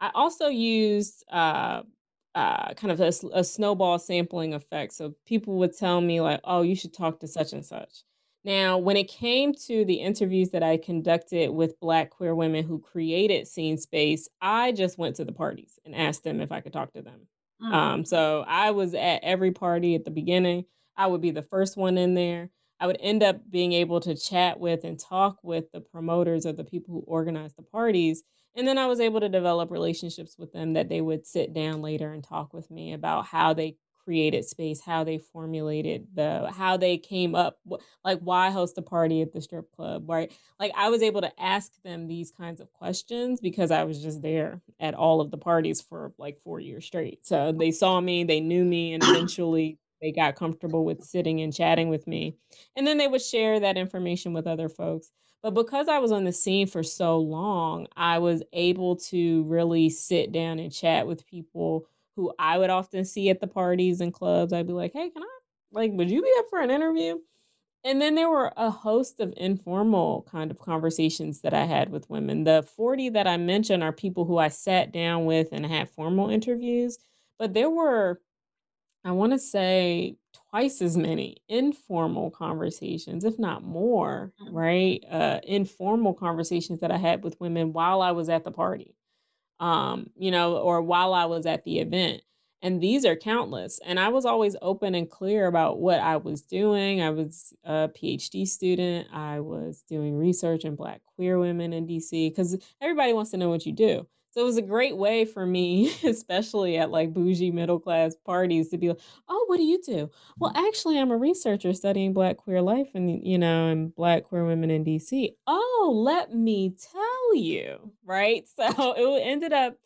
[SPEAKER 2] I also used uh, uh, kind of a, a, snowball sampling effect. So people would tell me, like, oh, you should talk to such and such. Now, when it came to the interviews that I conducted with Black queer women who created Scene Space, I just went to the parties and asked them if I could talk to them. Mm. Um, so I was at every party at the beginning. I would be the first one in there. I would end up being able to chat with and talk with the promoters or the people who organized the parties. And then I was able to develop relationships with them that they would sit down later and talk with me about how they created space, how they formulated the, how they came up, like why host a party at the strip club, right? Like I was able to ask them these kinds of questions because I was just there at all of the parties for like four years straight. So they saw me, they knew me, and eventually they got comfortable with sitting and chatting with me. And then they would share that information with other folks. But because I was on the scene for so long, I was able to really sit down and chat with people who I would often see at the parties and clubs. I'd be like, hey, can I, like, would you be up for an interview? And then there were a host of informal kind of conversations that I had with women. The 40 that I mentioned are people who I sat down with and had formal interviews, but there were I want to say twice as many informal conversations, if not more,
[SPEAKER 1] Mm.
[SPEAKER 2] right? Uh, informal conversations that I had with women while I was at the party, um, you know, or while I was at the event. And these are countless. And I was always open and clear about what I was doing. I was a PhD student. I was doing research in Black queer women in DC because everybody wants to know what you do. So it was a great way for me, especially at like bougie middle class parties, to be like, "Oh, what do you do?" Well, actually, I'm a researcher studying Black queer life and you know, and Black queer women in DC. Oh, let me tell you, right? So it ended up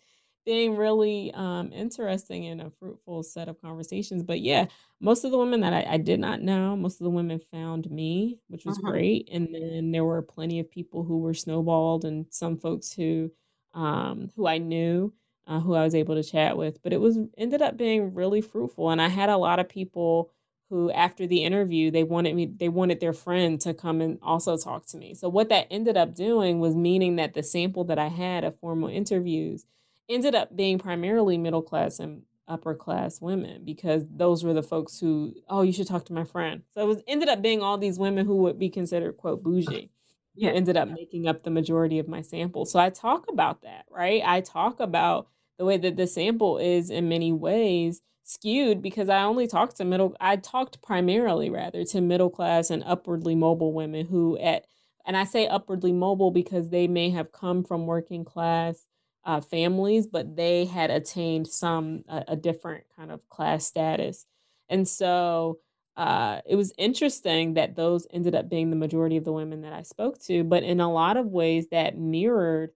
[SPEAKER 2] being really um, interesting and a fruitful set of conversations. But yeah, most of the women that I, I did not know, most of the women found me, which was
[SPEAKER 1] Mhm.
[SPEAKER 2] great. And then there were plenty of people who were snowballed, and some folks who um, who I knew, uh, who I was able to chat with. But it was ended up being really fruitful, and I had a lot of people who, after the interview, they wanted me, they wanted their friend to come and also talk to me. So what that ended up doing was meaning that the sample that I had of formal interviews ended up being primarily middle class and upper class women because those were the folks who, oh, you should talk to my friend. So it was ended up being all these women who would be considered quote bougie
[SPEAKER 1] Yeah.
[SPEAKER 2] ended up making up the majority of my sample. So I talk about that, right? I talk about the way that the sample is in many ways skewed because I only talked to middle I talked primarily rather to middle class and upwardly mobile women who at and I say upwardly mobile because they may have come from working class uh, families, but they had attained some a, a different kind of class status. And so uh, it was interesting that those ended up being the majority of the women that I spoke to, but in a lot of ways that mirrored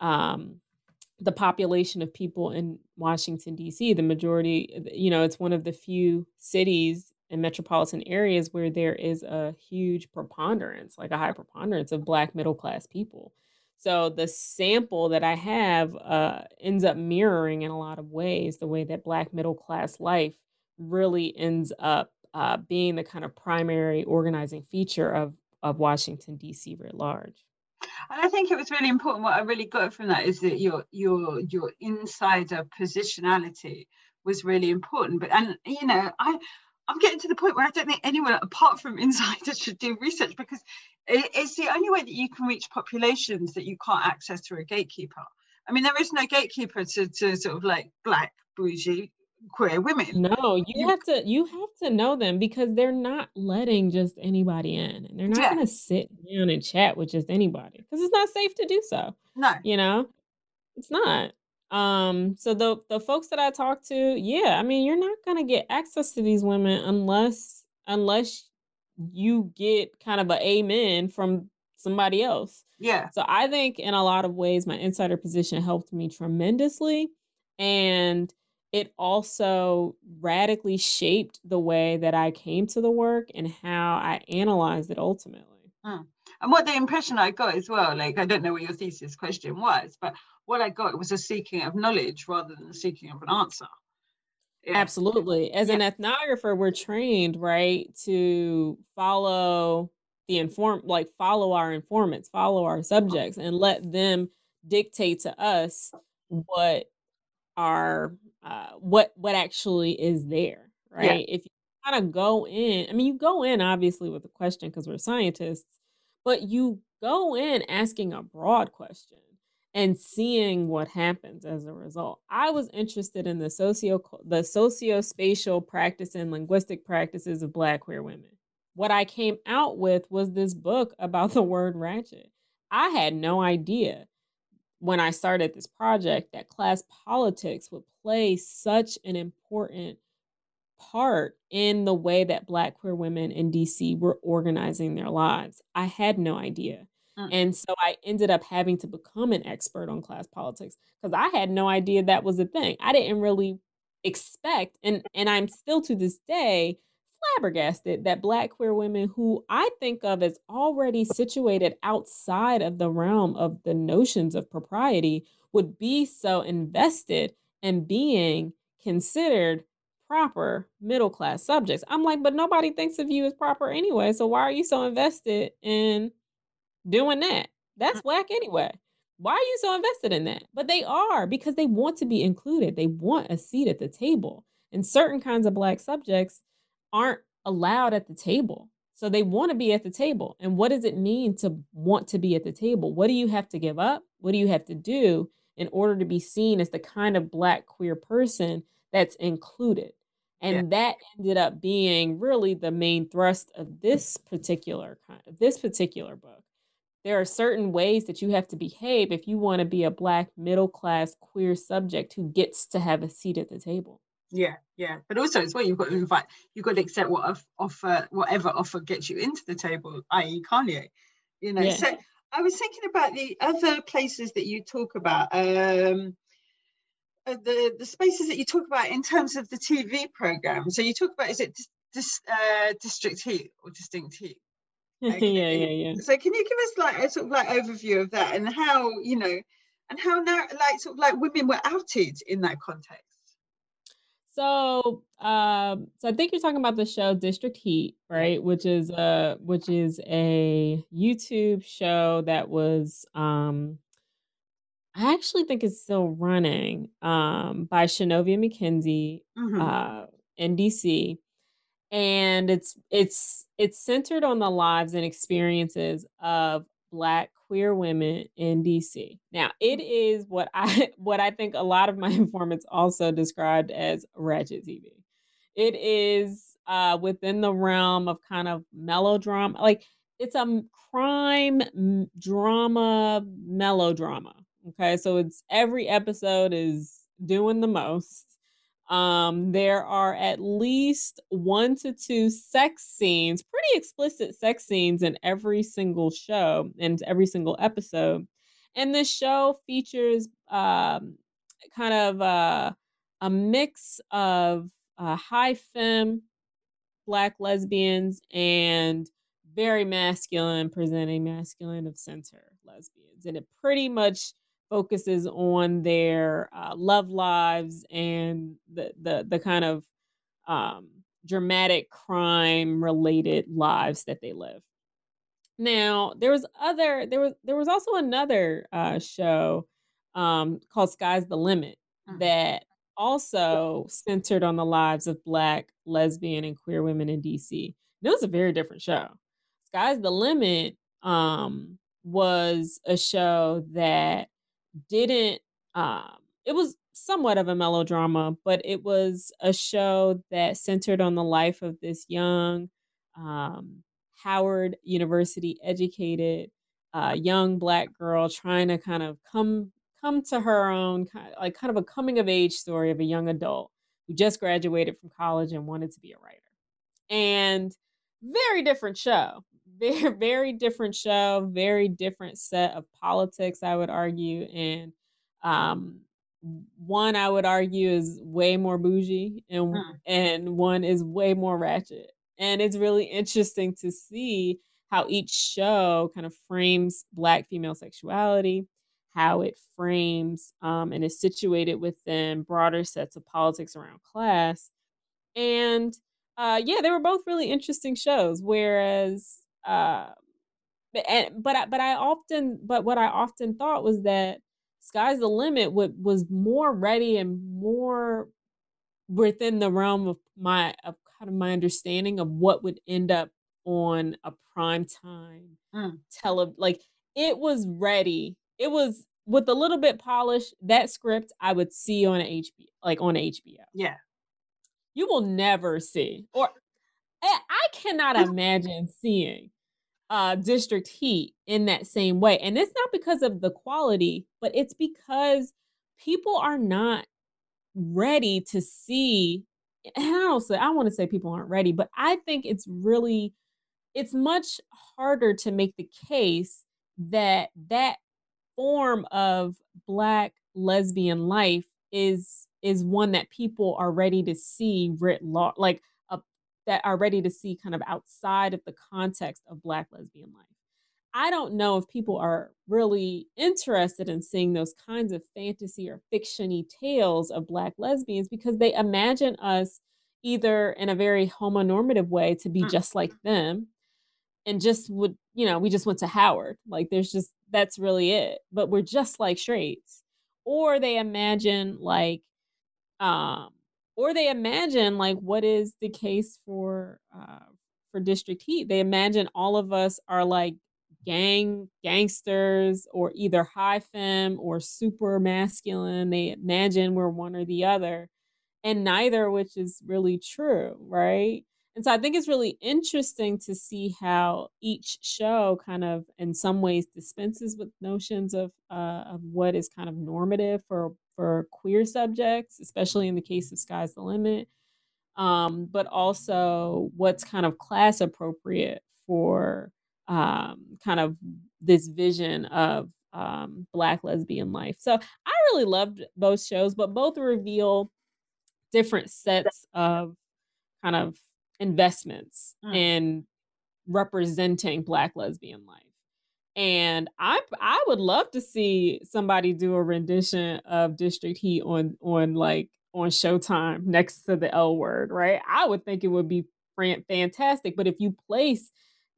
[SPEAKER 2] um, the population of people in Washington, D.C. The majority, you know, it's one of the few cities and metropolitan areas where there is a huge preponderance, like a high preponderance of Black middle class people. So the sample that I have uh, ends up mirroring in a lot of ways the way that Black middle class life really ends up uh, being the kind of primary organizing feature of of Washington D.C. writ large.
[SPEAKER 1] And I think it was really important. What I really got from that is that your your your insider positionality was really important. But and you know, I I'm getting to the point where I don't think anyone apart from insiders should do research because it, it's the only way that you can reach populations that you can't access through a gatekeeper. I mean, there is no gatekeeper to, to sort of like black bougie queer women.
[SPEAKER 2] No, you have to you have to know them because they're not letting just anybody in, and they're not
[SPEAKER 1] yeah,
[SPEAKER 2] gonna sit down and chat with just anybody because it's not safe to do so.
[SPEAKER 1] no,
[SPEAKER 2] You know, it's not. Um, so the the folks that I talk to, yeah, I mean, you're not gonna get access to these women unless unless you get kind of a amen from somebody else.
[SPEAKER 1] yeah,
[SPEAKER 2] So I think in a lot of ways my insider position helped me tremendously and it also radically shaped the way that I came to the work and how I analyzed it ultimately.
[SPEAKER 1] mm. And what the impression I got as well, like I don't know what your thesis question was, but what I got was a seeking of knowledge rather than a seeking of an answer. Yeah,
[SPEAKER 2] Absolutely. As
[SPEAKER 1] yeah,
[SPEAKER 2] an ethnographer, we're trained, right, to follow the inform like follow our informants, follow our subjects and let them dictate to us what are uh, what what actually is there,
[SPEAKER 1] yeah,
[SPEAKER 2] right? If you kind of go in, I mean, you go in obviously with a question because we're scientists, but you go in asking a broad question and seeing what happens as a result. I was interested in the socio the socio-spatial practice and linguistic practices of Black queer women. What I came out with was this book about the word ratchet. I had no idea when I started this project that class politics would play such an important part in the way that Black queer women in DC were organizing their lives. I had no idea.
[SPEAKER 1] mm,
[SPEAKER 2] And so I ended up having to become an expert on class politics because I had no idea that was a thing. I didn't really expect, and and I'm still to this day flabbergasted that Black queer women who I think of as already situated outside of the realm of the notions of propriety would be so invested in being considered proper middle class subjects. I'm like, but nobody thinks of you as proper anyway. So why are you so invested in doing that? That's
[SPEAKER 1] mm,
[SPEAKER 2] whack anyway. Why are you so invested in that? But they are because they want to be included. They want a seat at the table. and certain kinds of black subjects aren't allowed at the table. So they want to be at the table. And what does it mean to want to be at the table? What do you have to give up? What do you have to do in order to be seen as the kind of black queer person that's included? And yeah. that ended up being really the main thrust of this particular kind of this particular book. There are certain ways that you have to behave if you want to be a black middle class queer subject who gets to have a seat at the table.
[SPEAKER 1] Yeah, yeah. But also it's what you've got to invite, you've got to accept what offer, whatever offer gets you into the table, i.e. Kanye. You know, yeah. so I was thinking about the other places that you talk about. Um, uh, the the spaces that you talk about in terms of the TV program. So you talk about is it dis, dis, uh, District Heat or Distinct Heat?
[SPEAKER 2] Okay. yeah, yeah, yeah.
[SPEAKER 1] So can you give us like a sort of like overview of that and how you know, and how now like sort of like women were outed in that context?
[SPEAKER 2] So, um, so I think you're talking about the show District Heat, right? Which is a which is a YouTube show that was um I actually think it's still running um, by Shinovia McKenzie, mm-hmm. uh, in DC, and it's it's it's centered on the lives and experiences of Black queer women in DC. Now, it is what I what I think a lot of my informants also described as ratchet TV. It is uh, within the realm of kind of melodrama, like it's a crime drama melodrama Okay, so it's every episode is doing the most. Um, there are at least one to two sex scenes, pretty explicit sex scenes in every single show and every single episode. And this show features um, kind of uh, a mix of uh, high femme black lesbians and very masculine presenting masculine of center lesbians. And it pretty much focuses on their uh, love lives and the the the kind of um, dramatic crime related lives that they live. Now there was other there was there was also another uh, show um, called Sky's the Limit mm. that also centered on the lives of Black, lesbian, and queer women in DC. And it was a very different show. Sky's the Limit um, was a show that didn't um it was somewhat of a melodrama, but it was a show that centered on the life of this young um, Howard University educated uh, young black girl trying to kind of come come to her own kind of, like kind of a coming of age story of a young adult who just graduated from college and wanted to be a writer. And very different show very very different show, very different set of politics, I would argue, and um, one I would argue is way more bougie, and mm. and one is way more ratchet, and it's really interesting to see how each show kind of frames Black female sexuality, how it frames um, and is situated within broader sets of politics around class, and uh, yeah, they were both really interesting shows. Whereas uh, and but I, but I often but what I often thought was that sky's the limit would, was more ready and more within the realm of my of kind of my understanding of what would end up on a prime time mm. tele like it was ready. It was with a little bit polished that script i would see on hbo like on hbo
[SPEAKER 1] yeah.
[SPEAKER 2] You will never see or i cannot imagine seeing uh, district heat in that same way. And it's not because of the quality, but it's because people are not ready to see. And I don't say I want to say people aren't ready, but I think it's really it's much harder to make the case that that form of black lesbian life is is one that people are ready to see writ large like that are ready to see kind of outside of the context of Black lesbian life. I don't know if people are really interested in seeing those kinds of fantasy or fictiony tales of Black lesbians because they imagine us either in a very homonormative way to be mm. just like them and just would, you know, we just went to Howard. Like there's just, that's really it. But we're just like straights. Or they imagine like, um, or they imagine like what is the case for uh, for District Heat. They imagine all of us are like gang gangsters or either high femme or super masculine. They imagine we're one or the other, and neither, which is really true, right? And so I think it's really interesting to see how each show kind of, in some ways, dispenses with notions of uh, of what is kind of normative for for queer subjects, especially in the case of Sky's the Limit, um, but also what's kind of class appropriate for um, kind of this vision of um, Black lesbian life. So I really loved both shows, but both reveal different sets of kind of investments mm. in representing black lesbian life and i i would love to see somebody do a rendition of district heat on on like on showtime next to the l word right? I would think it would be fantastic but if you place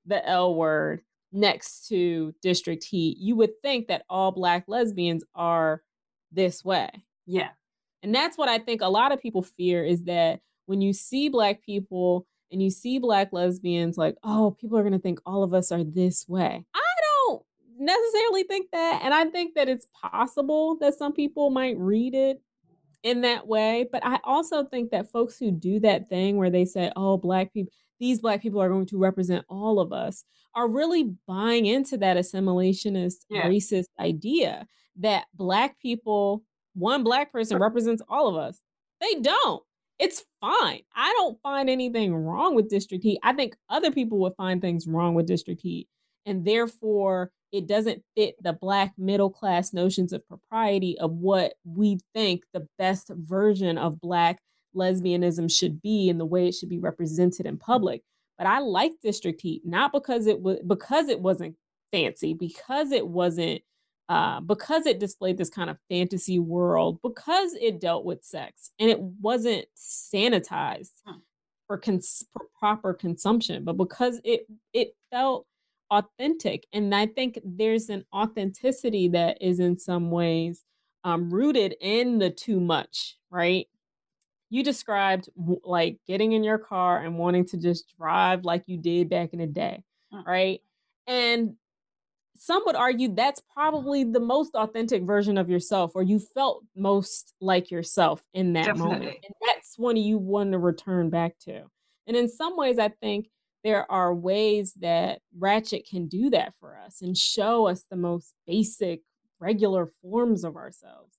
[SPEAKER 2] the l word next to district heat you would think that all black lesbians are this way.
[SPEAKER 1] Yeah.
[SPEAKER 2] And that's what i think a lot of people fear is that when you see black people and you see black lesbians like oh people are going to think all of us are this way. I necessarily think that and i think that it's possible that some people might read it in that way but i also think that folks who do that thing where they say oh black people these black people are going to represent all of us are really buying into that assimilationist yeah. racist idea that black people one black person represents all of us they don't it's fine. I don't find anything wrong with district heat. I think other people would find things wrong with district heat. And therefore, it doesn't fit the black middle class notions of propriety of what we think the best version of black lesbianism should be and the way it should be represented in public. But I like district heat not because it was because it wasn't fancy, because it wasn't uh, because it displayed this kind of fantasy world, because it dealt with sex and it wasn't sanitized huh. for, cons- for proper consumption, but because it it felt authentic, and I think there's an authenticity that is in some ways um, rooted in the too much, right? You described like getting in your car and wanting to just drive like you did back in the day, huh. right? And some would argue that's probably the most authentic version of yourself or you felt most like yourself in that Definitely. moment and that's one you want to return back to and in some ways i think there are ways that ratchet can do that for us and show us the most basic regular forms of ourselves.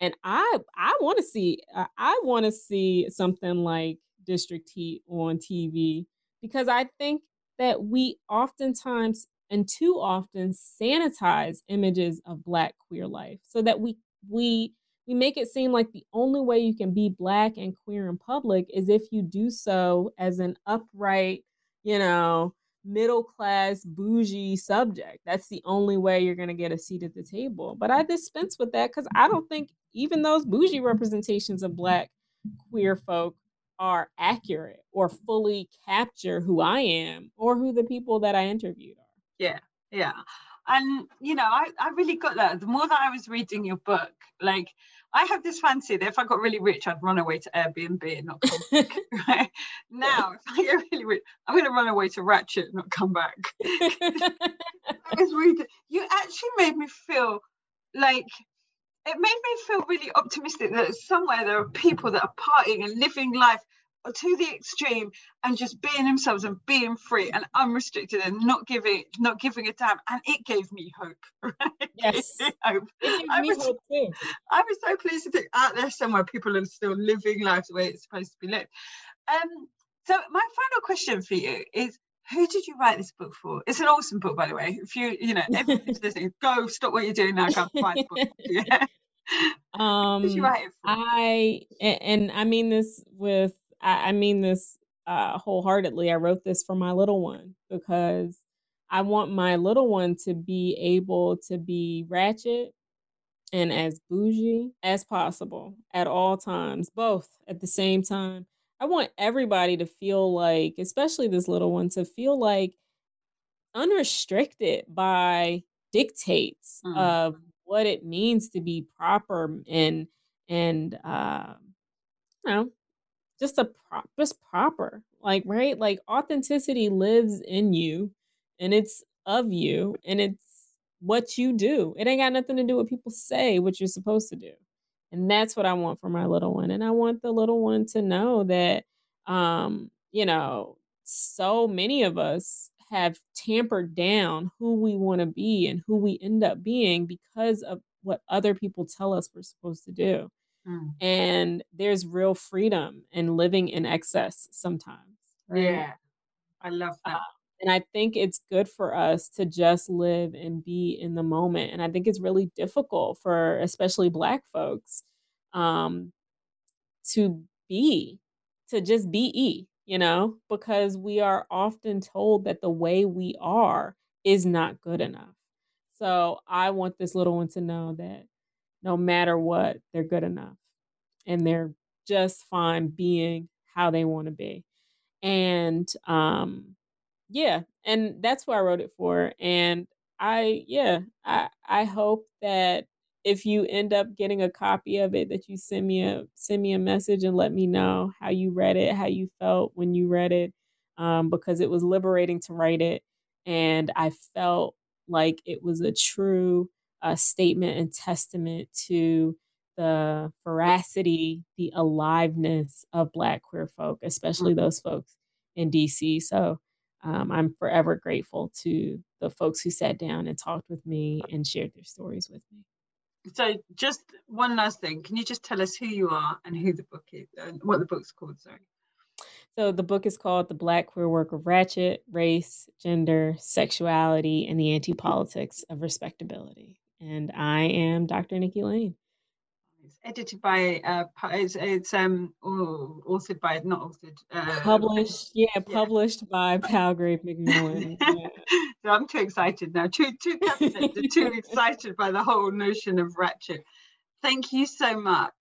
[SPEAKER 2] And i i want to see i want to see something like district heat on tv because i think that we oftentimes and too often sanitize images of black queer life so that we we we make it seem like the only way you can be black and queer in public is if you do so as an upright, you know, middle class bougie subject. That's the only way you're going to get a seat at the table. But I dispense with that cuz I don't think even those bougie representations of black queer folk are accurate or fully capture who I am or who the people that I interviewed are.
[SPEAKER 1] Yeah, yeah. And you know, I, I really got that. The more that I was reading your book, like I have this fancy that if I got really rich, I'd run away to Airbnb and not come back. right? Now, if I get really rich, I'm going to run away to Ratchet and not come back. I was reading. You actually made me feel like it made me feel really optimistic that somewhere there are people that are partying and living life to the extreme and just being themselves and being free and unrestricted and not giving not giving a damn and it gave me hope
[SPEAKER 2] right? yes hope. I, was, hope
[SPEAKER 1] I was so pleased to think out there somewhere people are still living life the way it's supposed to be lived um so my final question for you is who did you write this book for? It's an awesome book, by the way. If you, you know, everybody's listening, go stop what you're doing now, go find the book. Yeah.
[SPEAKER 2] Um, I and I mean this with I, I mean this uh, wholeheartedly. I wrote this for my little one because I want my little one to be able to be ratchet and as bougie as possible at all times, both at the same time. I want everybody to feel like, especially this little one, to feel like unrestricted by dictates mm. of what it means to be proper and and uh, you know just a pro- just proper like right? Like authenticity lives in you and it's of you and it's what you do. It ain't got nothing to do with people say what you're supposed to do. And that's what i want for my little one and i want the little one to know that um you know so many of us have tampered down who we want to be and who we end up being because of what other people tell us we're supposed to do Mm. And there's real freedom in living in excess sometimes.
[SPEAKER 1] Right? Yeah. I love that. Uh,
[SPEAKER 2] and I think it's good for us to just live and be in the moment. And I think it's really difficult for especially Black folks um, to be, to just be E, you know, because we are often told that the way we are is not good enough. So I want this little one to know that no matter what, they're good enough and they're just fine being how they want to be. And um yeah, and that's what I wrote it for. And I yeah, I I hope that if you end up getting a copy of it that you send me a send me a message and let me know how you read it, how you felt when you read it. Um, because it was liberating to write it and I felt like it was a true uh, statement and testament to the veracity, the aliveness of Black queer folk, especially mm-hmm. those folks in DC. So um, I'm forever grateful to the folks who sat down and talked with me and shared their stories with me.
[SPEAKER 1] So, just one last thing. Can you just tell us who you are and who the book is, uh, what the book's called? Sorry.
[SPEAKER 2] So, the book is called The Black Queer Work of Ratchet Race, Gender, Sexuality, and the Anti Politics of Respectability. And I am Dr. Nikki Lane It's
[SPEAKER 1] edited by uh it's, it's um oh, authored by not authored
[SPEAKER 2] uh, published yeah, yeah published by palgrave macmillan yeah.
[SPEAKER 1] so i'm too excited now too too too excited by the whole notion of ratchet thank you so much